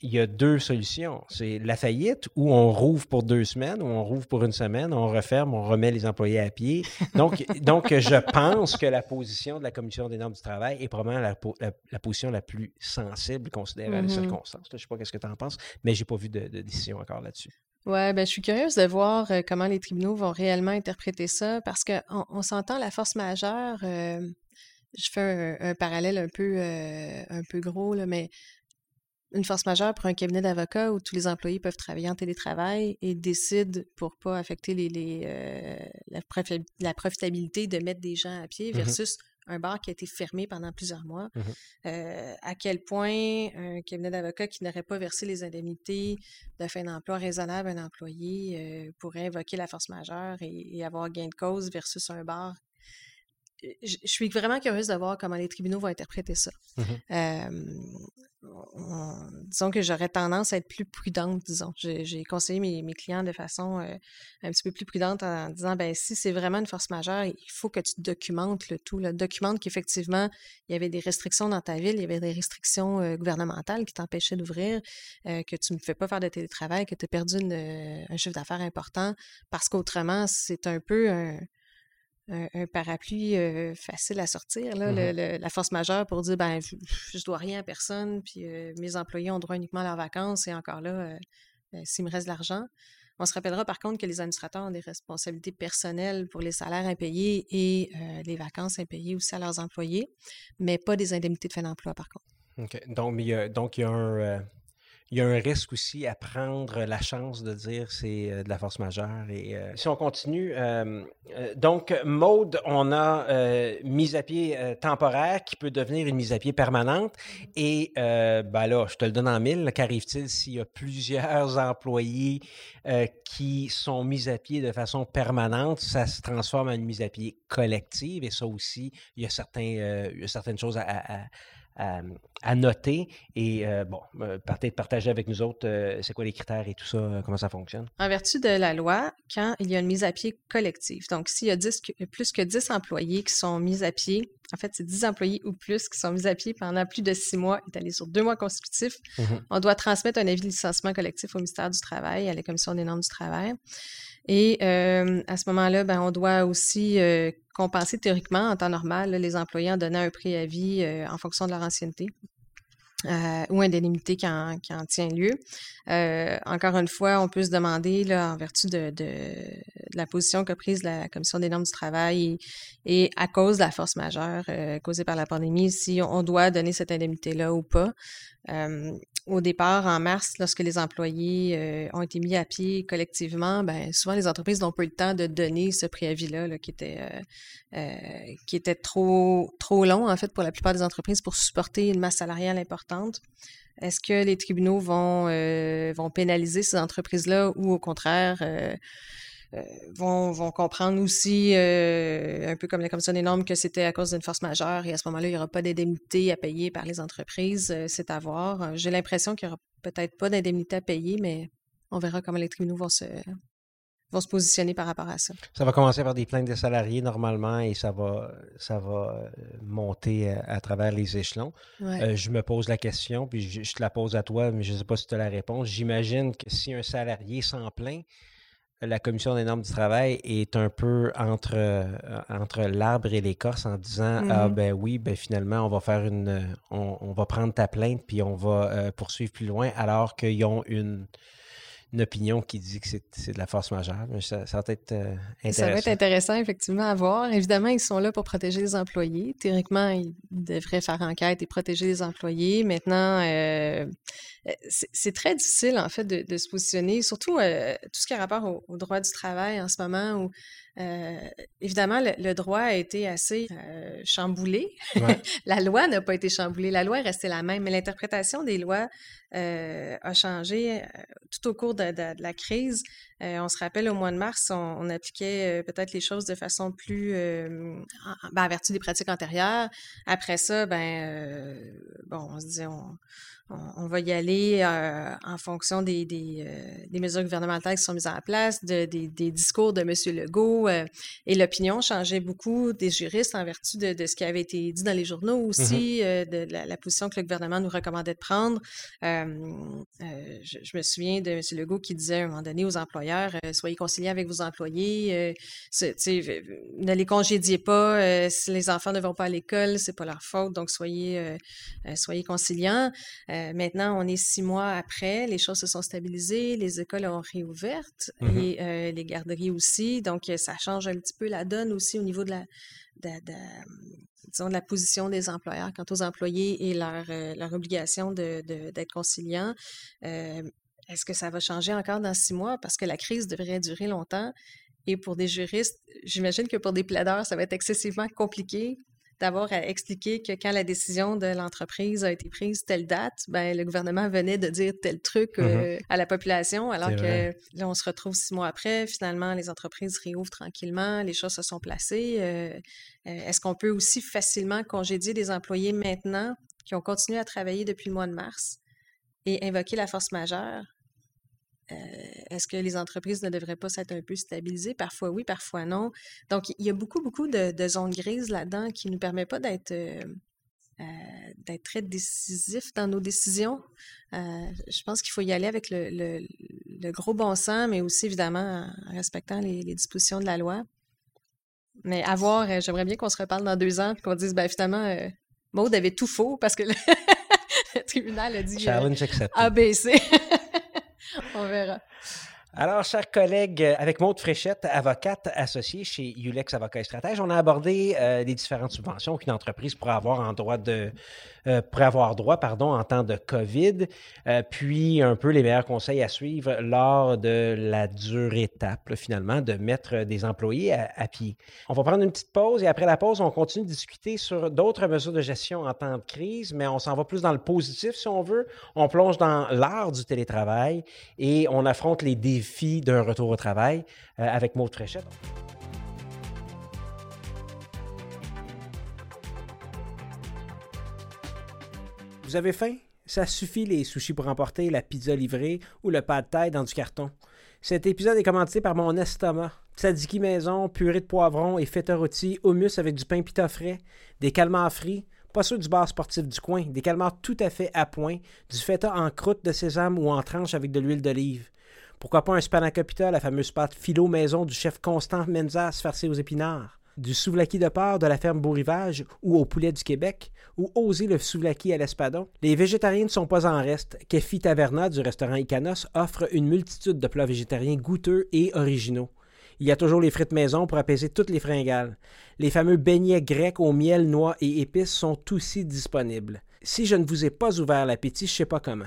il y a deux solutions. C'est la faillite où on rouvre pour deux semaines, ou on rouvre pour une semaine, on referme, on remet les employés à pied. Donc, [laughs] donc je pense que la position de la Commission des normes du travail est probablement la, position la plus sensible considérée à les mm-hmm. circonstances. Je ne sais pas ce que tu en penses, mais je n'ai pas vu de, de décision encore là-dessus. Ouais, ben, je suis curieuse de voir euh, comment les tribunaux vont réellement interpréter ça parce qu'on on, s'entend la force majeure. Euh, je fais un, parallèle un peu, euh, un peu gros, là, mais une force majeure pour un cabinet d'avocats où tous les employés peuvent travailler en télétravail et décident pour pas affecter les, les la, profitabilité de mettre des gens à pied mmh versus un bar qui a été fermé pendant plusieurs mois, mmh euh, à quel point un cabinet d'avocats qui n'aurait pas versé les indemnités de fin d'emploi raisonnable à un employé euh, pourrait invoquer la force majeure et, avoir gain de cause versus un bar je suis vraiment curieuse de voir comment les tribunaux vont interpréter ça. Mmh disons que j'aurais tendance à être plus prudente, disons. J'ai conseillé mes, clients de façon euh, un petit peu plus prudente en disant, ben si c'est vraiment une force majeure, il faut que tu documentes le tout. Là. Documente qu'effectivement, il y avait des restrictions dans ta ville, il y avait des restrictions euh, gouvernementales qui t'empêchaient d'ouvrir, euh, que tu ne fais pas faire de télétravail, que tu as perdu un chiffre d'affaires important, parce qu'autrement, c'est un peu un un, parapluie facile à sortir, là, mmh la force majeure pour dire ben je, ne dois rien à personne, puis mes employés ont droit uniquement à leurs vacances, et encore là, ben, s'il me reste de l'argent. On se rappellera par contre que les administrateurs ont des responsabilités personnelles pour les salaires impayés et les vacances impayées aussi à leurs employés, mais pas des indemnités de fin d'emploi par contre. OK. Donc, il y a, donc, il y a un, il y a un risque aussi à prendre la chance de dire c'est euh, de la force majeure. Et euh, si on continue, euh, donc mode, on a mise à pied temporaire qui peut devenir une mise à pied permanente. Et ben là, je te le donne en mille. Qu'arrive-t-il s'il y a plusieurs employés qui sont mis à pied de façon permanente? Ça se transforme en une mise à pied collective. Et ça aussi, il y a, certaines choses à à, noter et euh, bon, euh, peut-être partager avec nous autres euh, c'est quoi les critères et tout ça, comment ça fonctionne? En vertu de la loi, quand il y a une mise à pied collective, donc s'il y a plus que 10 employés qui sont mis à pied, en fait, c'est 10 employés ou plus qui sont mis à pied pendant plus de six mois, étalés sur deux mois consécutifs, mmh on doit transmettre un avis de licenciement collectif au ministère du Travail, à la Commission des normes du travail. Et à ce moment-là, ben, on doit aussi compenser théoriquement en temps normal les employés en donnant un préavis en fonction de leur ancienneté. Euh, ou indemnité qui en, tient lieu. Euh, encore une fois, on peut se demander, là, en vertu de, de, la position qu'a prise la Commission des normes du travail et, à cause de la force majeure euh, causée par la pandémie, si on doit donner cette indemnité-là ou pas. Au départ, en mars, lorsque les employés euh, ont été mis à pied collectivement, ben, souvent les entreprises n'ont pas eu le temps de donner ce préavis-là qui, était, euh, euh, qui était trop, trop long, en fait, pour la plupart des entreprises pour supporter une masse salariale importante. Est-ce que les tribunaux vont, vont pénaliser ces entreprises-là ou au contraire euh, vont, vont, comprendre aussi, euh, un peu comme la Commission des normes, que c'était à cause d'une force majeure et à ce moment-là, il n'y aura pas d'indemnité à payer par les entreprises. Euh, c'est à voir. J'ai l'impression qu'il n'y aura peut-être pas d'indemnité à payer, mais on verra comment les tribunaux vont se, vont se positionner par rapport à ça. Ça va commencer par des plaintes des salariés normalement et ça va, ça va monter à, travers les échelons. je me pose la question, puis je, je, te la pose à toi, mais je ne sais pas si tu as la réponse. J'imagine que si un salarié s'en plaint, la commission des normes du travail est un peu entre, euh, entre l'arbre et l'écorce en disant Ah, mm-hmm. ben oui, ben finalement, on va faire une. On, va prendre ta plainte puis on va euh, poursuivre plus loin, alors qu'ils ont une, une opinion qui dit que c'est de la force majeure. Mais ça, va être intéressant. Ça va être intéressant, effectivement, à voir. Évidemment, ils sont là pour protéger les employés. Théoriquement, ils devraient faire enquête et protéger les employés. Maintenant, euh, c'est très difficile, en fait, de, se positionner, surtout euh, tout ce qui a rapport au, au, droit du travail en ce moment, où euh, évidemment, le, droit a été assez euh, chamboulé. [laughs] la loi n'a pas été chamboulée. La loi est restée la même, mais l'interprétation des lois euh, a changé tout au cours de, la crise. On se rappelle, au mois de mars, on, appliquait peut-être les choses de façon plus... ben, en vertu des pratiques antérieures. Après ça, ben, bon, on se disait... On, on, va y aller euh, en fonction des, euh, des, mesures gouvernementales qui sont mises en place, des, discours de M. Legault. Euh, et l'opinion changeait beaucoup des juristes en vertu de, ce qui avait été dit dans les journaux mmh aussi, de la, position que le gouvernement nous recommandait de prendre. Je, me souviens de M. Legault qui disait à un moment donné aux employeurs, soyez conciliants avec vos employés, ne les congédiez pas, si les enfants ne vont pas à l'école, c'est pas leur faute, donc soyez, soyez conciliants. Euh, maintenant, on est six mois après, les choses se sont stabilisées, les écoles ont réouvertes mmh et euh, les garderies aussi. Donc, euh, ça change un petit peu la donne aussi au niveau de la, de, la position des employeurs quant aux employés et leur, leur obligation d'être de, conciliants. Est-ce que ça va changer encore dans six mois? Parce que la crise devrait durer longtemps. Et pour des juristes, j'imagine que pour des plaideurs, ça va être excessivement compliqué d'avoir à expliquer que quand la décision de l'entreprise a été prise telle date, ben, le gouvernement venait de dire tel truc euh, à la population, alors que là, on se retrouve six mois après. Finalement, les entreprises réouvrent tranquillement, les choses se sont placées. Euh, euh, est-ce qu'on peut aussi facilement congédier des employés maintenant qui ont continué à travailler depuis le mois de mars et invoquer la force majeure? Euh, est-ce que les entreprises ne devraient pas s'être un peu stabilisées? Parfois oui, parfois non. Donc, il y a beaucoup, beaucoup de, zones grises là-dedans qui ne nous permettent pas d'être euh, euh, d'être très décisifs dans nos décisions. je pense qu'il faut y aller avec le, gros bon sens, mais aussi évidemment en respectant les, dispositions de la loi. Mais à voir, j'aimerais bien qu'on se reparle dans deux ans et qu'on dise, ben finalement, Maude avait tout faux parce que le, [laughs] tribunal a dit Challenge ABC. [laughs] On verra. Alors, chers collègues, euh, avec Maude Fréchette, avocate associée chez Ulex Avocat et Stratège, on a abordé euh, les différentes subventions qu'une entreprise pourrait avoir en droit de, euh, avoir droit pardon, en temps de COVID, puis un peu les meilleurs conseils à suivre lors de la dure étape, finalement, de mettre des employés à, pied. On va prendre une petite pause et après la pause, on continue de discuter sur d'autres mesures de gestion en temps de crise, mais on s'en va plus dans le positif si on veut. On plonge dans l'art du télétravail et on affronte les défis d'un retour au travail euh, avec Maud Fréchette. Vous avez faim? Ça suffit les sushis pour emporter, la pizza livrée ou le pas de taille dans du carton. Cet épisode est commenté par mon estomac. Tzatziki maison, purée de poivron et feta rôti, hummus avec du pain pita frais, des calmars frits, pas ceux du bar sportif du coin, des calmars tout à fait à point, du feta en croûte de sésame ou en tranche avec de l'huile d'olive. Pourquoi pas un spanakopita, la fameuse pâte philo maison du chef Constant Menzas farcé aux épinards? Du souvlaki de porc de la ferme Beau-Rivage ou au poulet du Québec? Ou oser le souvlaki à l'espadon? Les végétariens ne sont pas en reste. Kefi Taverna du restaurant Icanos offre une multitude de plats végétariens goûteux et originaux. Il y a toujours les frites maison pour apaiser toutes les fringales. Les fameux beignets grecs au miel, noix et épices sont aussi disponibles. Si je ne vous ai pas ouvert l'appétit, je ne sais pas comment.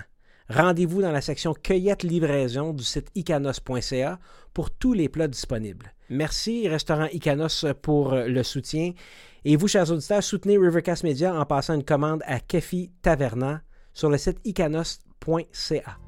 Rendez-vous dans la section cueillette livraison du site icanos.ca pour tous les plats disponibles. Merci, restaurant Icanos, pour le soutien. Et vous, chers auditeurs, soutenez Rivercast Media en passant une commande à Kefi Taverna sur le site icanos.ca.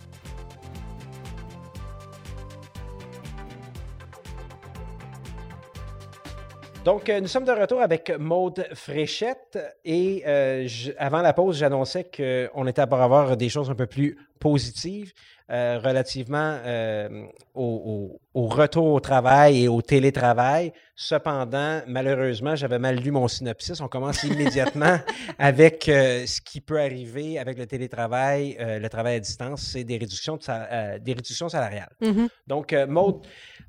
Donc, euh, nous sommes de retour avec Maude Fréchette et euh, avant la pause, j'annonçais qu'on était pour avoir des choses un peu plus positives euh, relativement au, retour au travail et au télétravail. Cependant, malheureusement, j'avais mal lu mon synopsis. On commence [laughs] immédiatement avec ce qui peut arriver avec le télétravail, le travail à distance, c'est des réductions, des réductions salariales. Mm-hmm. Donc, Maude,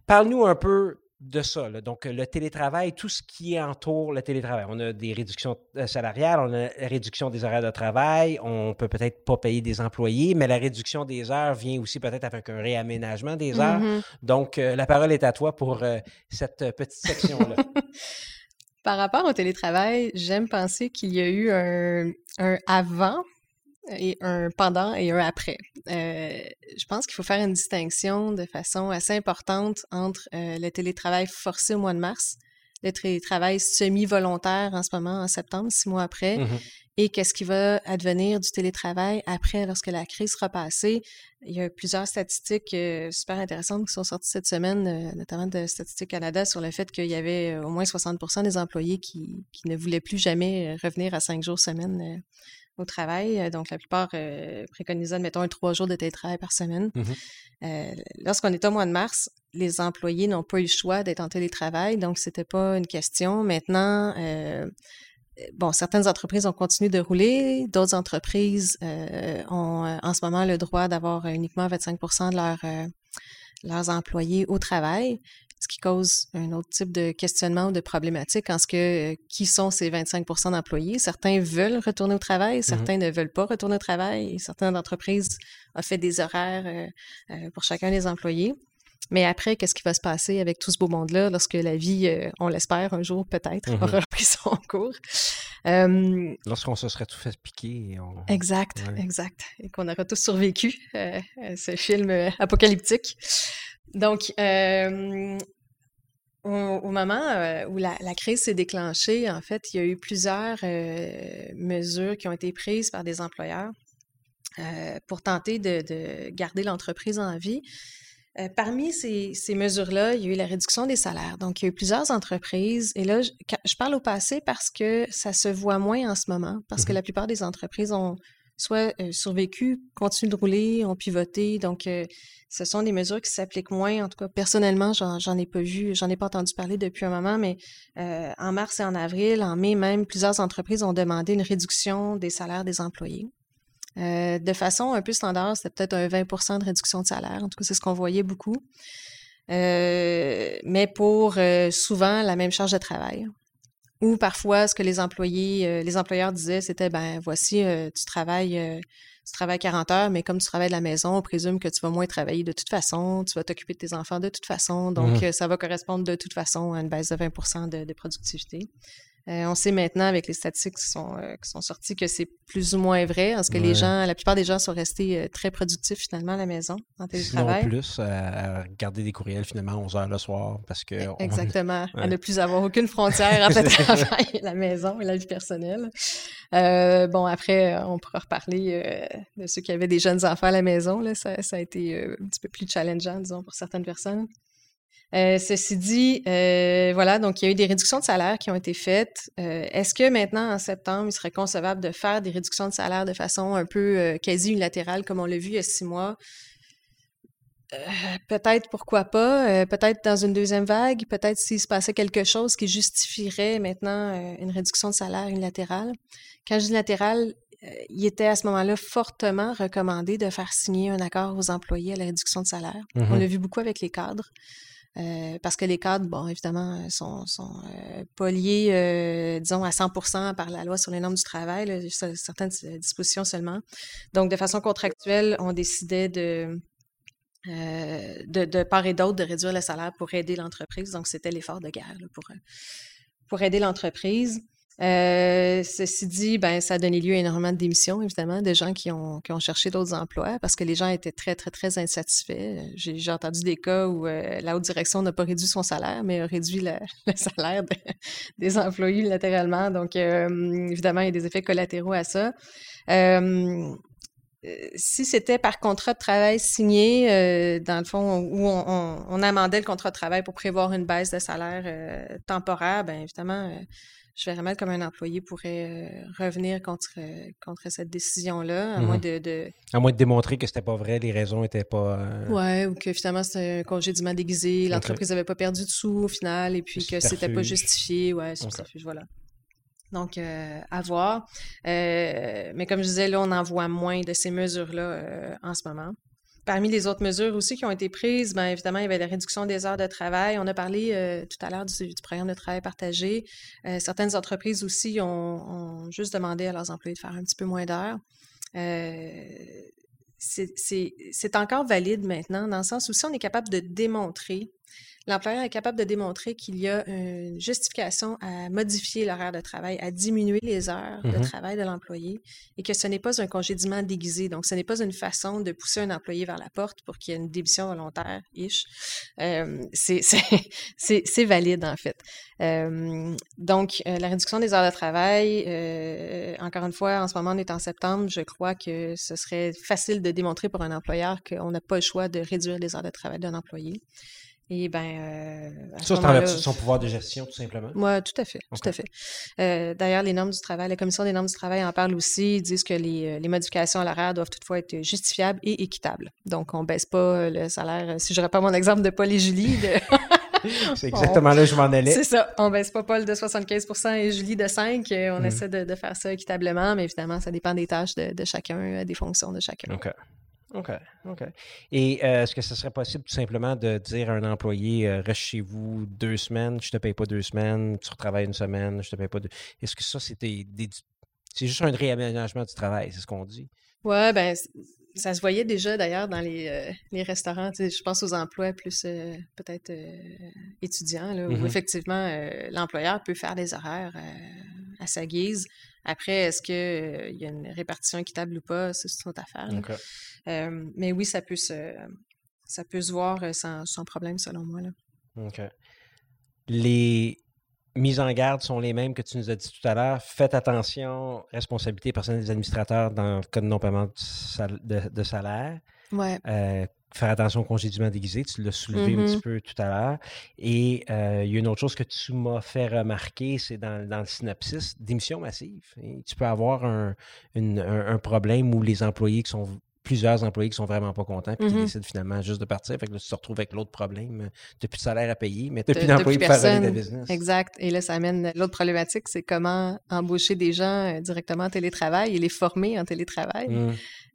parle-nous un peu de ça. Donc, le télétravail, tout ce qui entoure le télétravail. On a des réductions euh, salariales, on a la réduction des horaires de travail, on peut peut-être pas payer des employés, mais la réduction des heures vient aussi peut-être avec un réaménagement des heures. Mm-hmm. Donc, euh, la parole est à toi pour euh, cette petite section-là. [laughs] Par rapport au télétravail, j'aime penser qu'il y a eu un, un avant et un pendant et un après. Euh, je pense qu'il faut faire une distinction de façon assez importante entre euh, le télétravail forcé au mois de mars, le télétravail semi-volontaire en ce moment, en septembre, six mois après, Mhm. et qu'est-ce qui va advenir du télétravail après, lorsque la crise sera passée. Il y a plusieurs statistiques euh, super intéressantes qui sont sorties cette semaine, notamment de Statistique Canada, sur le fait qu'il y avait au moins 60% des employés qui, qui ne voulaient plus jamais revenir à cinq jours semaine au travail. Euh, Donc, la plupart euh, préconisaient, mettons, un trois jours de télétravail par semaine. Mhm. Euh, Lorsqu'on est au mois de mars, les employés n'ont pas eu le choix d'être en télétravail, donc c'était pas une question. Maintenant, euh, bon, certaines entreprises ont continué de rouler, d'autres entreprises ont en ce moment le droit d'avoir uniquement 25% de leur, leurs employés au travail, ce qui cause un autre type de questionnement ou de problématique en ce que euh, qui sont ces 25% d'employés. Certains veulent retourner au travail, certains ne veulent pas retourner au travail, et certaines entreprises ont fait des horaires euh, euh, pour chacun des employés. Mais après, qu'est-ce qui va se passer avec tout ce beau monde-là lorsque la vie, euh, on l'espère, un jour peut-être, [laughs] Mhm. aura repris son cours? Euh, Lorsqu'on se serait tout fait piquer. on- Exact, Ouais. exact. Et qu'on aura tous survécu euh, à ce film euh, apocalyptique. Donc, au, au moment où la, la crise s'est déclenchée, en fait, il y a eu plusieurs mesures qui ont été prises par des employeurs pour tenter de, de garder l'entreprise en vie. Euh, parmi ces, ces mesures-là, il y a eu la réduction des salaires. Donc, il y a eu plusieurs entreprises. Et là, je, parle au passé parce que ça se voit moins en ce moment, parce que Mhm. la plupart des entreprises ont soit euh, survécu, continuent de rouler, ont pivoté. Donc, euh, ce sont des mesures qui s'appliquent moins. En tout cas, personnellement, j'en ai pas vu, j'en ai pas entendu parler depuis un moment, mais en mars et en avril, en mai même, plusieurs entreprises ont demandé une réduction des salaires des employés. Euh, de façon un peu standard, c'était peut-être un 20% de réduction de salaire. En tout cas, c'est ce qu'on voyait beaucoup. Euh, mais pour euh, souvent la même charge de travail. Ou parfois, ce que les employés, les employeurs disaient, c'était ben voici, tu travailles, tu travailles 40 heures, mais comme tu travailles de la maison, on présume que tu vas moins travailler de toute façon, tu vas t'occuper de tes enfants de toute façon, donc euh, ça va correspondre de toute façon à une baisse de 20 de, de productivité. Euh, on sait maintenant avec les statistiques qui sont, euh, qui sont sorties que c'est plus ou moins vrai, parce que Ouais. les gens, la plupart des gens sont restés euh, très productifs finalement à la maison, en Sinon télétravail. plus, à, à regarder des courriels finalement à 11 h le soir parce que. on- Exactement. [laughs] À ne plus avoir aucune frontière entre le [laughs] travail et la maison et la vie personnelle. Euh, bon, après, euh, on pourra reparler euh, de ceux qui avaient des jeunes enfants à la maison. Là. Ça, ça a été euh, un petit peu plus challengeant, disons, pour certaines personnes. Euh, ceci dit, euh, voilà, donc il y a eu des réductions de salaire qui ont été faites. Euh, Est-ce que maintenant, en septembre, il serait concevable de faire des réductions de salaire de façon un peu quasi unilatérale, comme on l'a vu il y a six mois? Peut-être, pourquoi pas? Peut-être dans une deuxième vague? Peut-être s'il se passait quelque chose qui justifierait maintenant une réduction de salaire unilatérale? Quand je dis latérale, euh, il était à ce moment-là fortement recommandé de faire signer un accord aux employés à la réduction de salaire. Mhm. On l'a vu beaucoup avec les cadres. Euh, parce que les cadres, bon, évidemment, euh, sont, sont euh, pas liés, euh, disons, à 100% par la loi sur les normes du travail, là, certaines euh, dispositions seulement. Donc, de façon contractuelle, on décidait de, de, de part et d'autre de réduire le salaire pour aider l'entreprise. Donc, c'était l'effort de guerre là, pour, pour aider l'entreprise. Euh, ceci dit, ben, ça a donné lieu à énormément de démissions, évidemment, de gens qui ont, qui ont cherché d'autres emplois parce que les gens étaient très, très, très insatisfaits. J'ai, entendu des cas où euh, la haute direction n'a pas réduit son salaire, mais a réduit le, [laughs] salaire de- des employés latéralement. Donc, euh, évidemment, il y a des effets collatéraux à ça. Si c'était par contrat de travail signé, dans le fond, où on, on- on amendait le contrat de travail pour prévoir une baisse de salaire temporaire, bien évidemment, je verrais mal comme un employé pourrait euh, revenir contre, euh, contre cette décision-là, à moins Mhm. de, de- À moins de démontrer que c'était pas vrai, les raisons étaient pas. euh, Ouais, ou que finalement c'était un congédiement déguisé, l'entreprise n'avait pas perdu de sous au final, et puis que c'était pas justifié. Ouais, subterfuge, voilà. Donc, euh, à voir. Euh, mais comme je disais, là, on en voit moins de ces mesures-là en ce moment. Parmi les autres mesures aussi qui ont été prises, bien évidemment, il y avait la réduction des heures de travail. On a parlé euh, tout à l'heure du, programme de travail partagé. Euh, certaines entreprises aussi ont, juste demandé à leurs employés de faire un petit peu moins d'heures. Euh, c'est encore valide maintenant, dans le sens où si on est capable de démontrer, l'employeur est capable de démontrer qu'il y a une justification à modifier l'horaire de travail, à diminuer les heures de Mhm. travail de l'employé et que ce n'est pas un congédiement déguisé. Donc, ce n'est pas une façon de pousser un employé vers la porte pour qu'il y ait une démission volontaire, ish. Euh, c'est- [laughs] valide, en fait. Euh, donc, euh, la réduction des heures de travail, encore une fois, en ce moment, on est en septembre, je crois que ce serait facile de démontrer pour un employeur qu'on n'a pas le choix de réduire les heures de travail d'un employé. Et ben, euh, à Ça, c'est en moment-là, vertu de son pouvoir de gestion, tout simplement. oui, tout à fait, tout à fait. Euh, D'ailleurs, les normes du travail, la Commission des normes du travail en parle aussi. Ils disent que les, euh, les modifications à l'horaire doivent toutefois être justifiables et équitables. Donc, on baisse pas euh, le salaire. Si je reprends mon exemple de Paul et Julie, de- [laughs] C'est [laughs] exactement là que je m'en allais. c'est ça. On baisse pas Paul de 75% et Julie de 5. Euh, On Mhm. essaie de, de faire ça équitablement, mais évidemment, ça dépend des tâches de, de chacun, des fonctions de chacun. OK. OK. OK. Et euh, est-ce que ce serait possible tout simplement de dire à un employé euh, reste chez vous deux semaines, je te paye pas deux semaines, tu retravailles une semaine, je te paye pas deux. Est-ce que ça, c'est des, c'est juste un réaménagement du travail, c'est ce qu'on dit? Ouais, ben, ça se voyait déjà d'ailleurs dans les, euh, les restaurants. Je pense aux emplois plus peut-être étudiants, là, où Mhm. effectivement l'employeur peut faire des horaires à sa guise. Après, est-ce qu'il y a une répartition équitable ou pas, c'est une autre affaire. Euh, mais oui, ça peut se, ça peut se voir euh, sans, sans problème, selon moi. Là. OK. Les mises en garde sont les mêmes que tu nous as dit tout à l'heure. Faites attention, responsabilité personnelle des administrateurs dans le cas de non-paiement de, sal- de- de salaire. Ouais. Euh, faire attention au congédiement déguisé, tu l'as soulevé un petit peu tout à l'heure. Et euh, il y a une autre chose que tu m'as fait remarquer, c'est dans, dans le synopsis, démission massive. Et tu peux avoir un, une- un- un problème où les employés qui sont plusieurs employés qui sont vraiment pas contents puis qui Mhm. décident finalement juste de partir. Fait que là, tu te retrouves avec l'autre problème. Tu n'as plus de salaire à payer, mais tu n'as plus d'employés pour faire ta business. Exact. Et là, ça amène l'autre problématique, c'est comment embaucher des gens euh, directement en télétravail et les former en télétravail. Mm.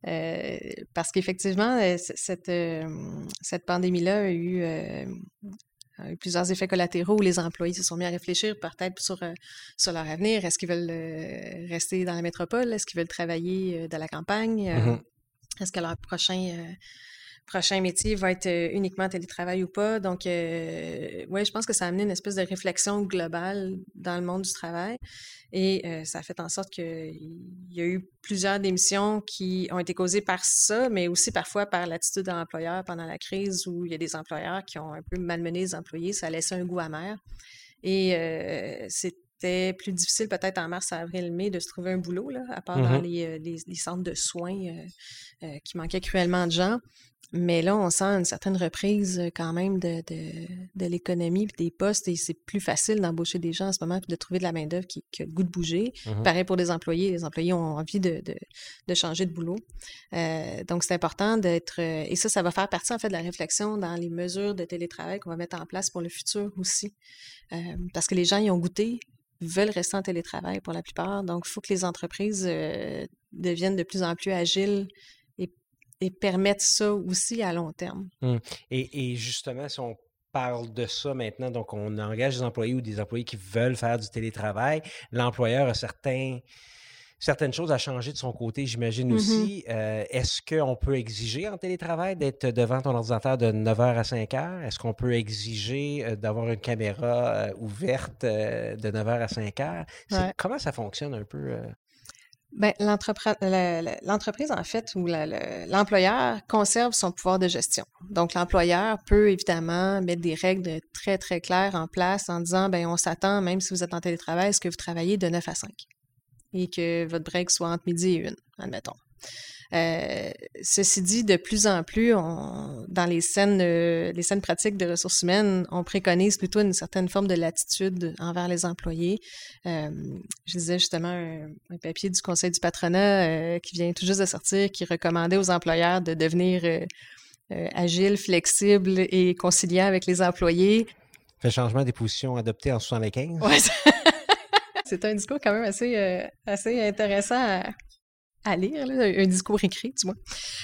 Euh, parce qu'effectivement, euh, cette, cette pandémie-là a eu, euh, a eu plusieurs effets collatéraux où les employés se sont mis à réfléchir peut-être sur, euh, sur leur avenir. Est-ce qu'ils veulent euh, rester dans la métropole? Est-ce qu'ils veulent travailler euh, dans la campagne? Mhm. Est-ce que leur prochain, euh, prochain métier va être euh, uniquement télétravail ou pas? Donc, euh, oui, je pense que ça a amené une espèce de réflexion globale dans le monde du travail. Et euh, ça a fait en sorte qu'il y a eu plusieurs démissions qui ont été causées par ça, mais aussi parfois par l'attitude de l'employeur pendant la crise où il y a des employeurs qui ont un peu malmené les employés. Ça a laissé un goût amer. Et euh, c'était plus difficile peut-être en mars, avril, mai de se trouver un boulot, là, à part dans Mhm. les, euh, les- les centres de soins euh, euh, qui manquaient cruellement de gens. Mais là, on sent une certaine reprise quand même de, de, de l'économie et des postes et c'est plus facile d'embaucher des gens en ce moment puis de trouver de la main-d'œuvre qui, qui a le goût de bouger. Mhm. Pareil pour les employés. Les employés ont envie de, de, de changer de boulot. Euh, donc, c'est important d'être. et ça, ça va faire partie, en fait, de la réflexion dans les mesures de télétravail qu'on va mettre en place pour le futur aussi. Euh, parce que les gens y ont goûté, veulent rester en télétravail pour la plupart. Donc, il faut que les entreprises euh, deviennent de plus en plus agiles et, et permettent ça aussi à long terme. Et, et justement, si on parle de ça maintenant, donc on engage des employés ou des employés qui veulent faire du télétravail, l'employeur a certains certaines choses à changer de son côté, j'imagine Mhm. aussi. Euh, Est-ce qu'on peut exiger en télétravail d'être devant ton ordinateur de 9h à 5h? Est-ce qu'on peut exiger euh, d'avoir une caméra euh, ouverte de 9h à 5h? C'est- Ouais. Comment ça fonctionne un peu? Ben, l'entreprise, en fait, ou l'employeur conserve son pouvoir de gestion. Donc, l'employeur peut évidemment mettre des règles très, très claires en place en disant, ben, on s'attend, même si vous êtes en télétravail, à ce que vous travaillez de 9 à 5 et que votre break soit entre midi et une, admettons. Euh, ceci dit, de plus en plus, on- dans les scènes, euh, les scènes pratiques de ressources humaines, on préconise plutôt une certaine forme de latitude envers les employés. Euh, je lisais justement un, un papier du Conseil du patronat euh, qui vient tout juste de sortir, qui recommandait aux employeurs de devenir agiles, flexibles et conciliants avec les employés. Fait changement des positions adoptées en 75? Ouais, c'est- c'est un discours quand même assez, euh, intéressant à, lire, un discours écrit, du moins.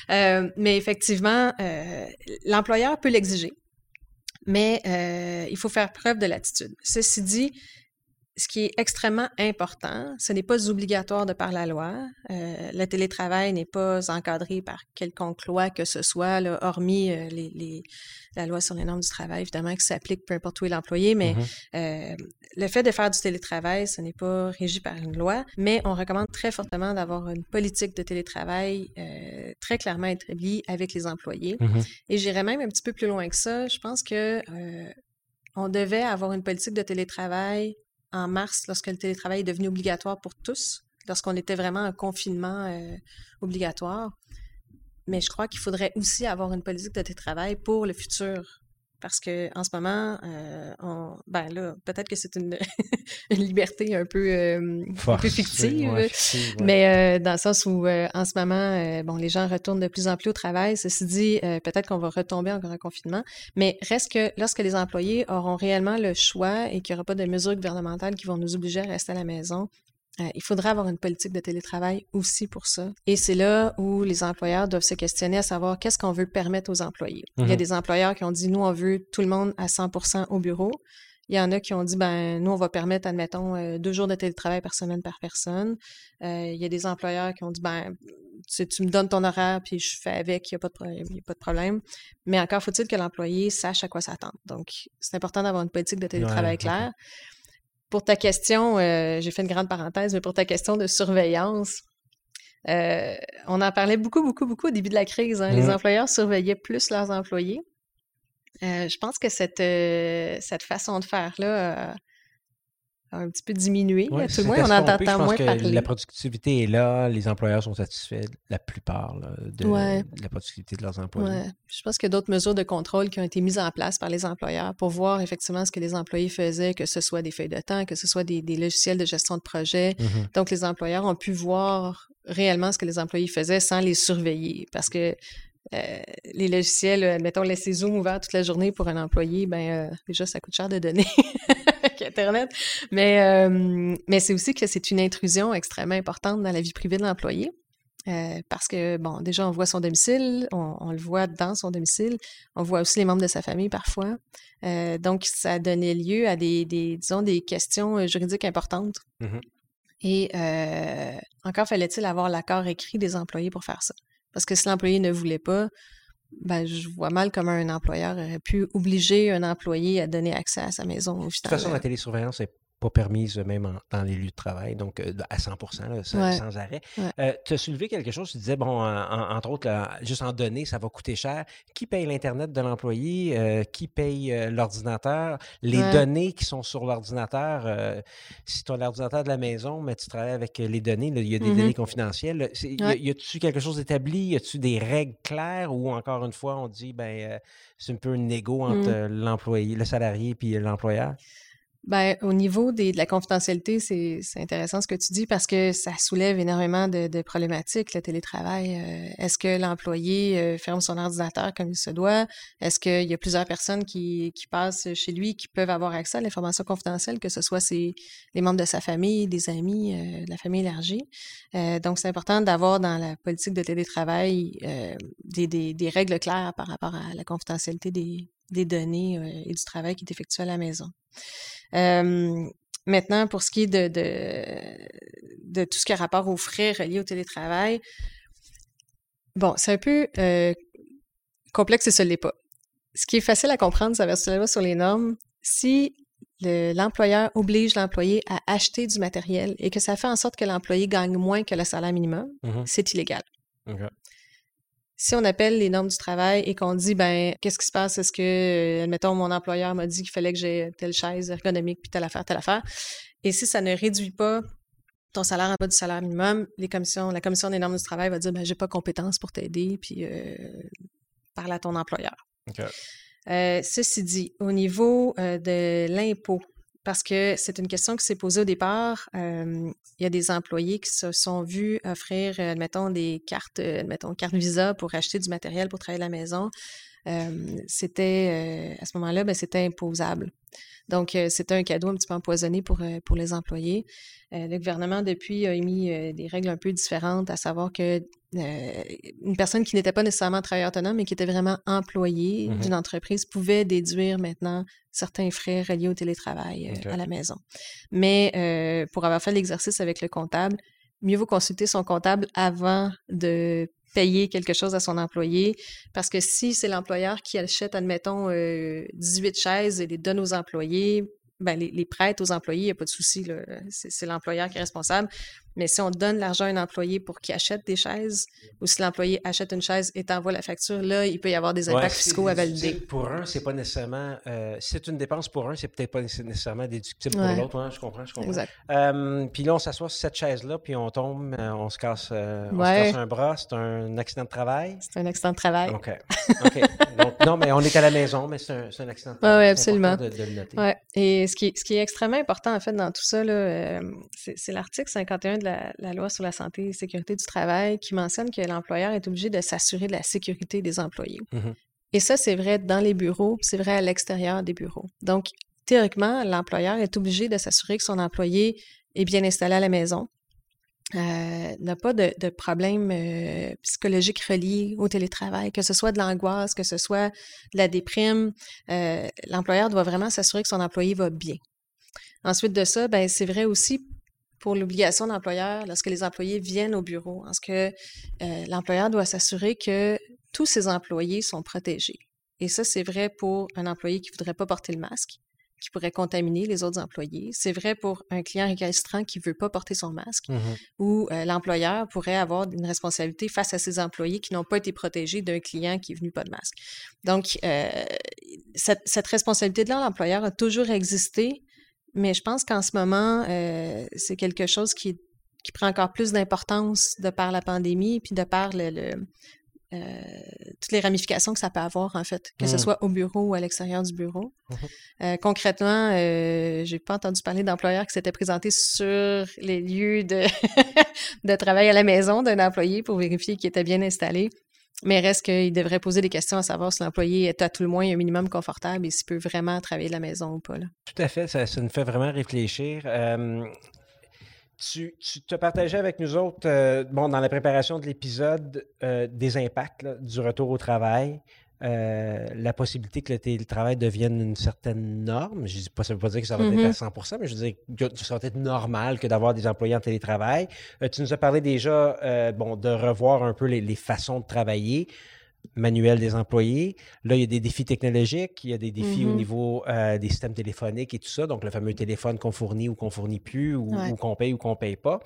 Euh, mais effectivement, euh, l'employeur peut l'exiger, mais il faut faire preuve de l'attitude. Ceci dit, ce qui est extrêmement important, ce n'est pas obligatoire de par la loi. Euh, le télétravail n'est pas encadré par quelconque loi que ce soit, là, hormis euh, les, les- la loi sur les normes du travail, évidemment, qui s'applique peu importe où est l'employé, mais Mhm. euh, le fait de faire du télétravail, ce n'est pas régi par une loi, mais on recommande très fortement d'avoir une politique de télétravail très clairement établie avec les employés. Mhm. Et j'irais même un petit peu plus loin que ça. Je pense que on devait avoir une politique de télétravail en mars, lorsque le télétravail est devenu obligatoire pour tous, lorsqu'on était vraiment en confinement euh, obligatoire. Mais je crois qu'il faudrait aussi avoir une politique de télétravail pour le futur. Parce que en ce moment, euh, on, ben là, peut-être que c'est une, [laughs] une liberté un peu, euh, un peu fictive, ouais, fictive, ouais. mais euh, dans le sens où, euh, en ce moment, bon, les gens retournent de plus en plus au travail. Ceci dit, peut-être qu'on va retomber encore en confinement. Mais reste que lorsque les employés auront réellement le choix et qu'il n'y aura pas de mesures gouvernementales qui vont nous obliger à rester à la maison, euh, il faudra avoir une politique de télétravail aussi pour ça. Et c'est là où les employeurs doivent se questionner à savoir qu'est-ce qu'on veut permettre aux employés. Il y a Mhm. des employeurs qui ont dit, nous, on veut tout le monde à 100 au bureau. Il y en a qui ont dit, ben, nous, on va permettre, admettons, euh, deux jours de télétravail par semaine par personne. Euh, il y a des employeurs qui ont dit, ben, tu, tu me donnes ton horaire, puis je fais avec, il n'y a, pas de y a pas de problème. Mais encore faut-il que l'employé sache à quoi s'attendre. Donc, c'est important d'avoir une politique de télétravail Ouais, claire. Pour ta question, euh, j'ai fait une grande parenthèse, mais pour ta question de surveillance, euh, on en parlait beaucoup, beaucoup, beaucoup au début de la crise. hein. Les Mhm. employeurs surveillaient plus leurs employés. Euh, je pense que cette, cette façon de faire-là un petit peu diminué. Ouais, tout le moins, on en entend Je pense moins que parler. La productivité est là, les employeurs sont satisfaits, la plupart, là, de, Ouais. de la productivité de leurs employés. Ouais. Je pense qu'il y a d'autres mesures de contrôle qui ont été mises en place par les employeurs pour voir effectivement ce que les employés faisaient, que ce soit des feuilles de temps, que ce soit des, des logiciels de gestion de projet. Mhm. Donc, les employeurs ont pu voir réellement ce que les employés faisaient sans les surveiller. Parce que euh, les logiciels, euh, admettons, laisser Zoom ouvert toute la journée pour un employé, ben euh, déjà, ça coûte cher de donner [laughs] Internet. Mais, euh, mais c'est aussi que c'est une intrusion extrêmement importante dans la vie privée de l'employé. Euh, parce que, bon, déjà, on voit son domicile, on, on le voit dans son domicile, on voit aussi les membres de sa famille parfois. Euh, donc, ça a donné lieu à des, des, disons, des questions juridiques importantes. Mhm. Et euh, encore fallait-il avoir l'accord écrit des employés pour faire ça. Parce que si l'employé ne voulait pas, ben, je vois mal comment un employeur aurait pu obliger un employé à donner accès à sa maison. De toute façon, la télésurveillance n'est pas permise même en- dans les lieux de travail, donc euh, à 100 là, sans, Ouais. sans arrêt. Ouais. tu as soulevé quelque chose, tu disais, bon, en- en- entre autres, là, juste en données, ça va coûter cher. Qui paye l'Internet de l'employé? Euh, qui paye euh, l'ordinateur? Les Ouais. données qui sont sur l'ordinateur, euh, si tu as l'ordinateur de la maison, mais tu travailles avec euh, les données, là, il y a des Mhm. données confidentielles. y a-tu quelque chose d'établi? Y a-tu des règles claires ou encore une fois, on dit, ben, euh, c'est un peu un égo entre Mm. euh, l'employé, le salarié puis l'employeur? Ben, au niveau des, de la confidentialité, c'est c'est intéressant ce que tu dis parce que ça soulève énormément de, de problématiques, le télétravail. Euh, Est-ce que l'employé euh, ferme son ordinateur comme il se doit? Est-ce qu'il y a plusieurs personnes qui, qui passent chez lui qui peuvent avoir accès à l'information confidentielle, que ce soit ses, les membres de sa famille, des amis, euh, de la famille élargie? Euh, donc, c'est important d'avoir dans la politique de télétravail euh, des, des, des règles claires par rapport à la confidentialité des, des données euh, et du travail qui est effectué à la maison. Maintenant, pour ce qui est de, de, de tout ce qui a rapport aux frais reliés au télétravail, bon, c'est un peu euh, complexe et ce l'est pas. Ce qui est facile à comprendre, ça versus la loi sur les normes. Si l'employeur oblige l'employé à acheter du matériel et que ça fait en sorte que l'employé gagne moins que le salaire minimum, Mhm. c'est illégal. OK. Si on appelle les normes du travail et qu'on dit, ben, qu'est-ce qui se passe? Est-ce que, euh, admettons, mon employeur m'a dit qu'il fallait que j'ai telle chaise ergonomique, puis telle affaire, telle affaire. Et si ça ne réduit pas ton salaire en bas du salaire minimum, les commissions, la commission des normes du travail va dire, ben, j'ai pas compétence pour t'aider, puis euh, parle à ton employeur. Euh, ceci dit, au niveau euh, de l'impôt, parce que c'est une question qui s'est posée au départ, il y a des employés qui se sont vus offrir, admettons, des cartes, admettons, carte Visa pour acheter du matériel pour travailler à la maison. Euh, c'était, euh, à ce moment-là, ben, c'était imposable. Donc, euh, c'était un cadeau un petit peu empoisonné pour, pour les employés. Le gouvernement, depuis, a émis des règles un peu différentes, à savoir que euh, une personne qui n'était pas nécessairement travailleur autonome, mais qui était vraiment employé Mhm. d'une entreprise, pouvait déduire maintenant certains frais reliés au télétravail euh, à la maison. Mais euh, pour avoir fait l'exercice avec le comptable, mieux vaut consulter son comptable avant de payer quelque chose à son employé, parce que si c'est l'employeur qui achète, admettons, euh, 18 chaises et les donne aux employés, ben, les, prête aux employés, il n'y a pas de souci, c'est l'employeur qui est responsable. Mais si on donne l'argent à un employé pour qu'il achète des chaises, ou si l'employé achète une chaise et t'envoie la facture, là, il peut y avoir des impacts fiscaux à valider. Pour un, c'est pas nécessairement. euh, si c'est une dépense pour un, c'est peut-être pas nécess- nécessairement déductible pour l'autre. Ouais, je comprends, je comprends. Exact. Euh, puis là, on s'assoit sur cette chaise-là, puis on tombe, euh, on se casse, euh, on se casse un bras. C'est un accident de travail? C'est un accident de travail. OK. OK. Donc, non, mais on est à la maison, mais c'est un, un accident de travail. important absolument. De, de le noter. Ouais. Et ce qui, est, ce qui est extrêmement important, en fait, dans tout ça, c'est l'article 51 de la, la loi sur la santé et sécurité du travail qui mentionne que l'employeur est obligé de s'assurer de la sécurité des employés. Mhm. Et ça, c'est vrai dans les bureaux, c'est vrai à l'extérieur des bureaux. Donc, théoriquement, l'employeur est obligé de s'assurer que son employé est bien installé à la maison, euh, n'a pas de, de problème euh, psychologique relié au télétravail, que ce soit de l'angoisse, que ce soit de la déprime. euh, l'employeur doit vraiment s'assurer que son employé va bien. Ensuite de ça, ben, c'est vrai aussi pour l'obligation d'employeur lorsque les employés viennent au bureau, parce que euh, l'employeur doit s'assurer que tous ses employés sont protégés? Et ça, c'est vrai pour un employé qui voudrait pas porter le masque, qui pourrait contaminer les autres employés. C'est vrai pour un client récalcitrant qui veut pas porter son masque, Mhm. ou euh, l'employeur pourrait avoir une responsabilité face à ses employés qui n'ont pas été protégés d'un client qui est venu pas de masque. Donc, euh, cette, cette responsabilité-là, l'employeur a toujours existé, mais je pense qu'en ce moment, euh, c'est quelque chose qui, qui prend encore plus d'importance de par la pandémie, puis de par le, le, euh, toutes les ramifications que ça peut avoir, en fait, que ce Mm. soit au bureau ou à l'extérieur du bureau. Mhm. Euh, concrètement, euh, j'ai pas entendu parler d'employeurs qui s'étaient présentés sur les lieux de, [laughs] de travail à la maison d'un employé pour vérifier qu'il était bien installé. Mais reste qu'il devrait poser des questions à savoir si l'employé est à tout le moins un minimum confortable et s'il peut vraiment travailler de la maison ou pas. Là. Tout à fait, ça, ça nous fait vraiment réfléchir. Tu, tu te partageais avec nous autres, euh, bon, dans la préparation de l'épisode, euh, des impacts du retour au travail, euh, la possibilité que le télétravail devienne une certaine norme. Je ne veut pas dire que ça va Mhm. être à 100 mais je veux dire que ça va être normal que d'avoir des employés en télétravail. Euh, tu nous as parlé déjà euh, bon, de revoir un peu les, les façons de travailler manuel des employés. Là, il y a des défis technologiques, il y a des défis au Mhm. niveau euh, des systèmes téléphoniques et tout ça, donc le fameux téléphone qu'on fournit ou qu'on fournit plus, ou, Ouais. ou qu'on paye ou qu'on paye pas.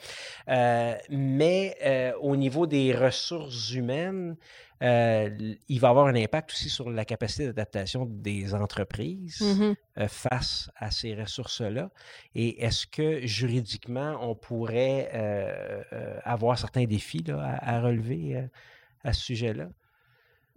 Euh, mais euh, au niveau des ressources humaines, il va avoir un impact aussi sur la capacité d'adaptation des entreprises Mhm. euh, face à ces ressources-là. Et est-ce que juridiquement, on pourrait avoir certains défis là, à, à relever à ce sujet-là?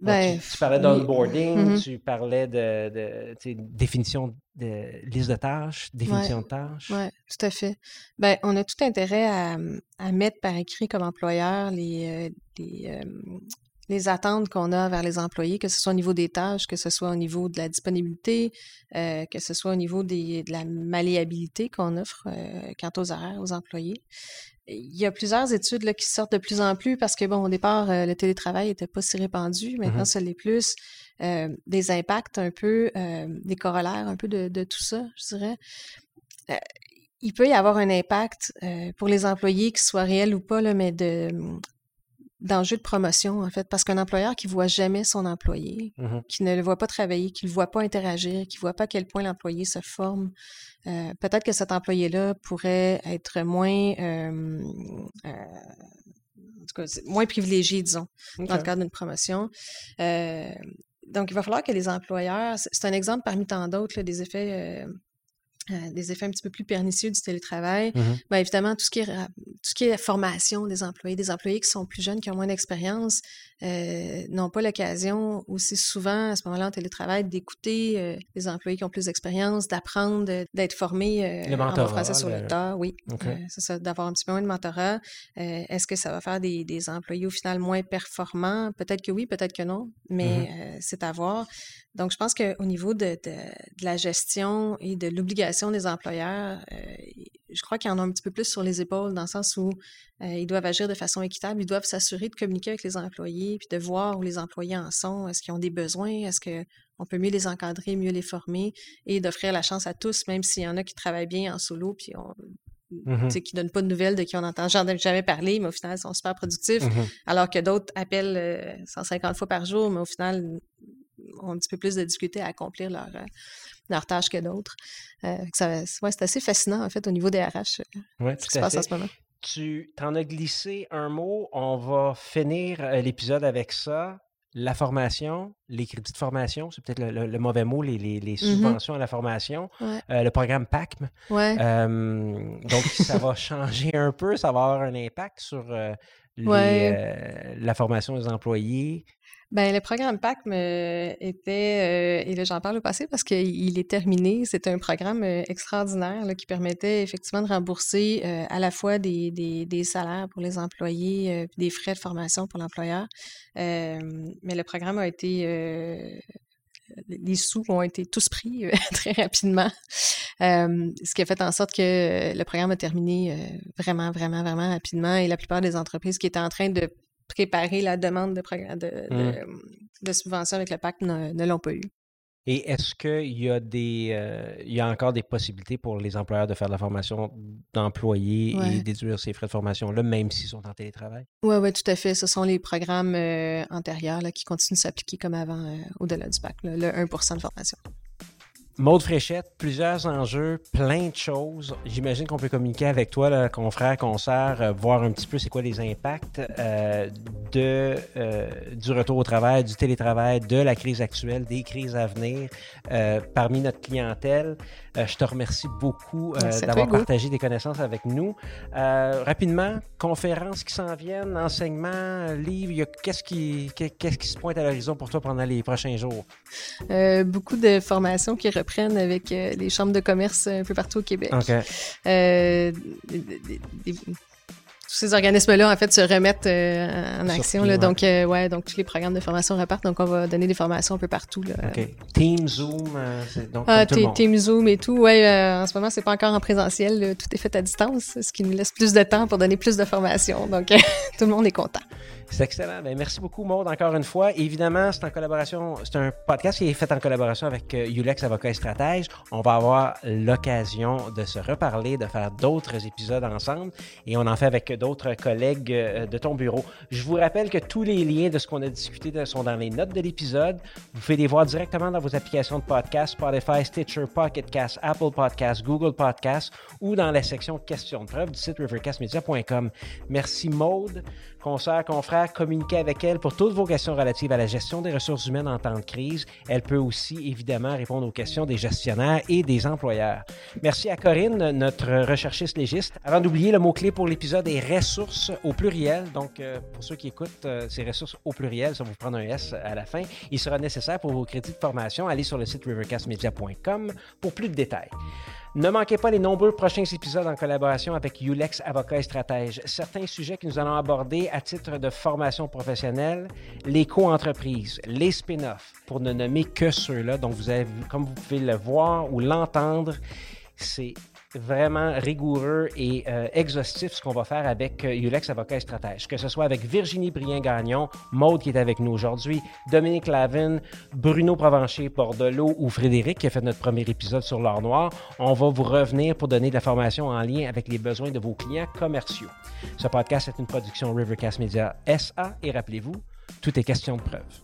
Ben, tu, tu parlais d'onboarding, Mhm. tu parlais de, définition de liste de tâches, définition de tâches. Oui, tout à fait. Ben, on a tout intérêt à, à mettre par écrit comme employeur les, euh, les, euh, les attentes qu'on a vers les employés, que ce soit au niveau des tâches, que ce soit au niveau de la disponibilité, euh, que ce soit au niveau des, de la malléabilité qu'on offre euh, quant aux horaires aux employés. Il y a plusieurs études là, qui sortent de plus en plus parce que, bon, au départ, euh, le télétravail n'était pas si répandu. Maintenant, Mhm. ça l'est plus. Euh, des impacts un peu, euh, des corollaires un peu de, de tout ça, je dirais. Il peut y avoir un impact pour les employés, qu'ils soient réels ou pas, là, mais de d'enjeux de promotion, en fait, parce qu'un employeur qui voit jamais son employé, Mhm. qui ne le voit pas travailler, qui ne le voit pas interagir, qui ne voit pas à quel point l'employé se forme, euh, peut-être que cet employé-là pourrait être moins, euh, euh, en tout cas, c'est moins privilégié, disons, dans le cadre d'une promotion. Donc, il va falloir que les employeurs, c'est un exemple parmi tant d'autres, des effets, euh, des effets un petit peu plus pernicieux du télétravail. Mhm. Bien, évidemment, tout ce, qui est, tout ce qui est formation des employés, des employés qui sont plus jeunes, qui ont moins d'expérience, euh, n'ont pas l'occasion aussi souvent, à ce moment-là, en télétravail, d'écouter euh, les employés qui ont plus d'expérience, d'apprendre, d'être formés euh, Le en mentorat, français sur le, le- tas. Oui, OK. C'est ça, d'avoir un petit peu moins de mentorat. Est-ce que ça va faire des, des employés au final moins performants? Peut-être que oui, peut-être que non, mais euh, c'est à voir. Donc, je pense qu'au niveau de, de, de la gestion et de l'obligation des employeurs, euh, je crois qu'ils en ont un petit peu plus sur les épaules, dans le sens où euh, ils doivent agir de façon équitable, ils doivent s'assurer de communiquer avec les employés, puis de voir où les employés en sont, est-ce qu'ils ont des besoins, est-ce qu'on peut mieux les encadrer, mieux les former, et d'offrir la chance à tous, même s'il y en a qui travaillent bien en solo, puis on, Mhm. sais, qui donnent pas de nouvelles, de qui on n'entend jamais parler, mais au final, ils sont super productifs, Mhm. alors que d'autres appellent euh, 150 fois par jour, mais au final, ont un petit peu plus de difficulté à accomplir leur, euh, leur tâche que d'autres. Euh, ouais, c'est assez fascinant, en fait, au niveau des RH, euh, Ouais, ce qui tout se à passe fait. en ce moment. Tu t'en as glissé un mot. On va finir euh, l'épisode avec ça. La formation, les crédits de formation, c'est peut-être le, le- le mauvais mot, les, les- les subventions à la formation, Ouais. euh, le programme PACM. Ouais. Euh, donc, ça va changer un peu, ça va avoir un impact sur les, la formation des employés. Ben, le programme PACM était, euh, et là j'en parle au passé parce qu'il est terminé, c'était un programme euh, extraordinaire qui permettait effectivement de rembourser euh, à la fois des, des, salaires pour les employés, euh, des frais de formation pour l'employeur. Mais le programme a été, les sous ont été tous pris [laughs] très rapidement, ce qui a fait en sorte que le programme a terminé vraiment, vraiment, vraiment rapidement. Et la plupart des entreprises qui étaient en train de préparer la demande de, progr- de, subvention avec le pacte ne, ne l'ont pas eu. Et est-ce qu'il y a des euh, il y a encore des possibilités pour les employeurs de faire de la formation d'employés et Ouais. déduire ces frais de formation-là, même s'ils sont en télétravail? Oui, oui, tout à fait. Ce sont les programmes euh, antérieurs là, qui continuent de s'appliquer comme avant euh, au-delà du bac, là, le 1% de formation. Maude Fréchette, plusieurs enjeux, plein de choses. J'imagine qu'on peut communiquer avec toi, là, confrère, consoeur, euh, voir un petit peu c'est quoi les impacts euh, de, euh, du retour au travail, du télétravail, de la crise actuelle, des crises à venir euh, parmi notre clientèle. Euh, je te remercie beaucoup euh, d'avoir partagé des connaissances avec nous. Euh, rapidement, conférences qui s'en viennent, enseignements, livres, qu'est-ce qui, qu'est- qu'est-ce qui se pointe à l'horizon pour toi pendant les prochains jours? Beaucoup de formations qui reprennent avec les chambres de commerce un peu partout au Québec. OK. Des- des- des- tous ces organismes-là, en fait, se remettent euh, en action. pied, là. ouais. Donc, euh, ouais, donc tous les programmes de formation repartent. Donc, on va donner des formations un peu partout. Là. OK. Team, Zoom, euh, c'est donc Ah, comme tout le T- monde. Team Zoom et tout. Ouais, euh, en ce moment, c'est pas encore en présentiel. là. Tout est fait à distance, ce qui nous laisse plus de temps pour donner plus de formations. Donc, [laughs] tout le monde est content. C'est excellent. Ben, merci beaucoup, Maude, encore une fois. Évidemment, c'est en collaboration, c'est un podcast qui est fait en collaboration avec euh, Ulex Avocat et Stratège. On va avoir l'occasion de se reparler, de faire d'autres épisodes ensemble et on en fait avec d'autres collègues euh, de ton bureau. Je vous rappelle que tous les liens de ce qu'on a discuté sont dans les notes de l'épisode. Vous pouvez les voir directement dans vos applications de podcast, Spotify, Stitcher, Pocket Cast, Apple Podcast, Google Podcast ou dans la section questions de preuve du site rivercastmedia.com. Merci Maude, consoeur, confrère, communiquez avec elle pour toutes vos questions relatives à la gestion des ressources humaines en temps de crise. Elle peut aussi évidemment répondre aux questions des gestionnaires et des employeurs. Merci à Corinne, notre recherchiste légiste. Avant d'oublier, le mot-clé pour l'épisode est ressources au pluriel. Donc, euh, pour ceux qui écoutent, euh, c'est ressources au pluriel, ça va vous prendre un S à la fin. Il sera nécessaire pour vos crédits de formation. Allez sur le site rivercastmedia.com pour plus de détails. Ne manquez pas les nombreux prochains épisodes en collaboration avec Ulex Avocat et Stratège. Certains sujets que nous allons aborder à titre de formation professionnelle, les co-entreprises, les spin-offs, pour ne nommer que ceux-là. Donc, vous avez, comme vous pouvez le voir ou l'entendre, c'est vraiment rigoureux et euh, exhaustif ce qu'on va faire avec euh, Ulex Avocat et Stratège. Que ce soit avec Virginie Brien-Gagnon, Maude qui est avec nous aujourd'hui, Dominique Lavin, Bruno Provencher, Bordelot ou Frédéric qui a fait notre premier épisode sur l'or noir. On va vous revenir pour donner de la formation en lien avec les besoins de vos clients commerciaux. Ce podcast est une production Rivercast Media SA et rappelez-vous, tout est question de preuve.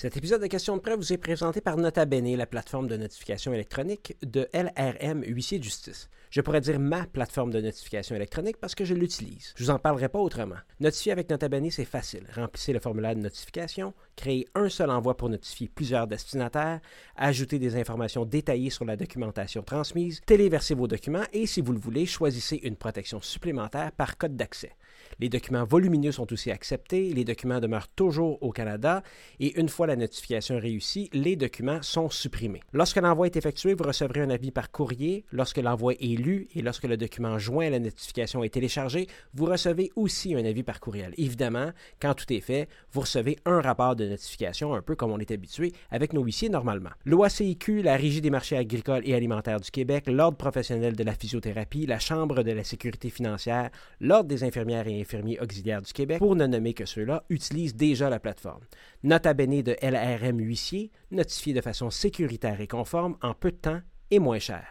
Cet épisode de Questions de preuve vous est présenté par Nota Bene, la plateforme de notification électronique de LRM Huissier de Justice. Je pourrais dire ma plateforme de notification électronique parce que je l'utilise. Je vous en parlerai pas autrement. Notifier avec Nota Bene, c'est facile. Remplissez le formulaire de notification, créez un seul envoi pour notifier plusieurs destinataires, ajoutez des informations détaillées sur la documentation transmise, téléversez vos documents et, si vous le voulez, choisissez une protection supplémentaire par code d'accès. Les documents volumineux sont aussi acceptés, les documents demeurent toujours au Canada et une fois la notification réussie, les documents sont supprimés. Lorsque l'envoi est effectué, vous recevrez un avis par courrier. Lorsque l'envoi est lu et lorsque le document joint à la notification est téléchargé, vous recevez aussi un avis par courriel. Évidemment, quand tout est fait, vous recevez un rapport de notification, un peu comme on est habitué avec nos huissiers normalement. L'OACIQ, la Régie des marchés agricoles et alimentaires du Québec, l'Ordre professionnel de la physiothérapie, la Chambre de la sécurité financière, l'Ordre des infirmières et infirmiers auxiliaires du Québec, pour ne nommer que ceux-là, utilisent déjà la plateforme. Nota bene de LRM huissier, notifié de façon sécuritaire et conforme en peu de temps et moins cher.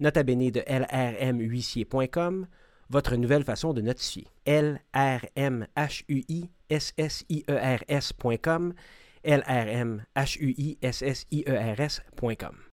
Nota bene de lrmhuissier.com, votre nouvelle façon de notifier. lrmhuissiers.com, lrmhuissiers.com.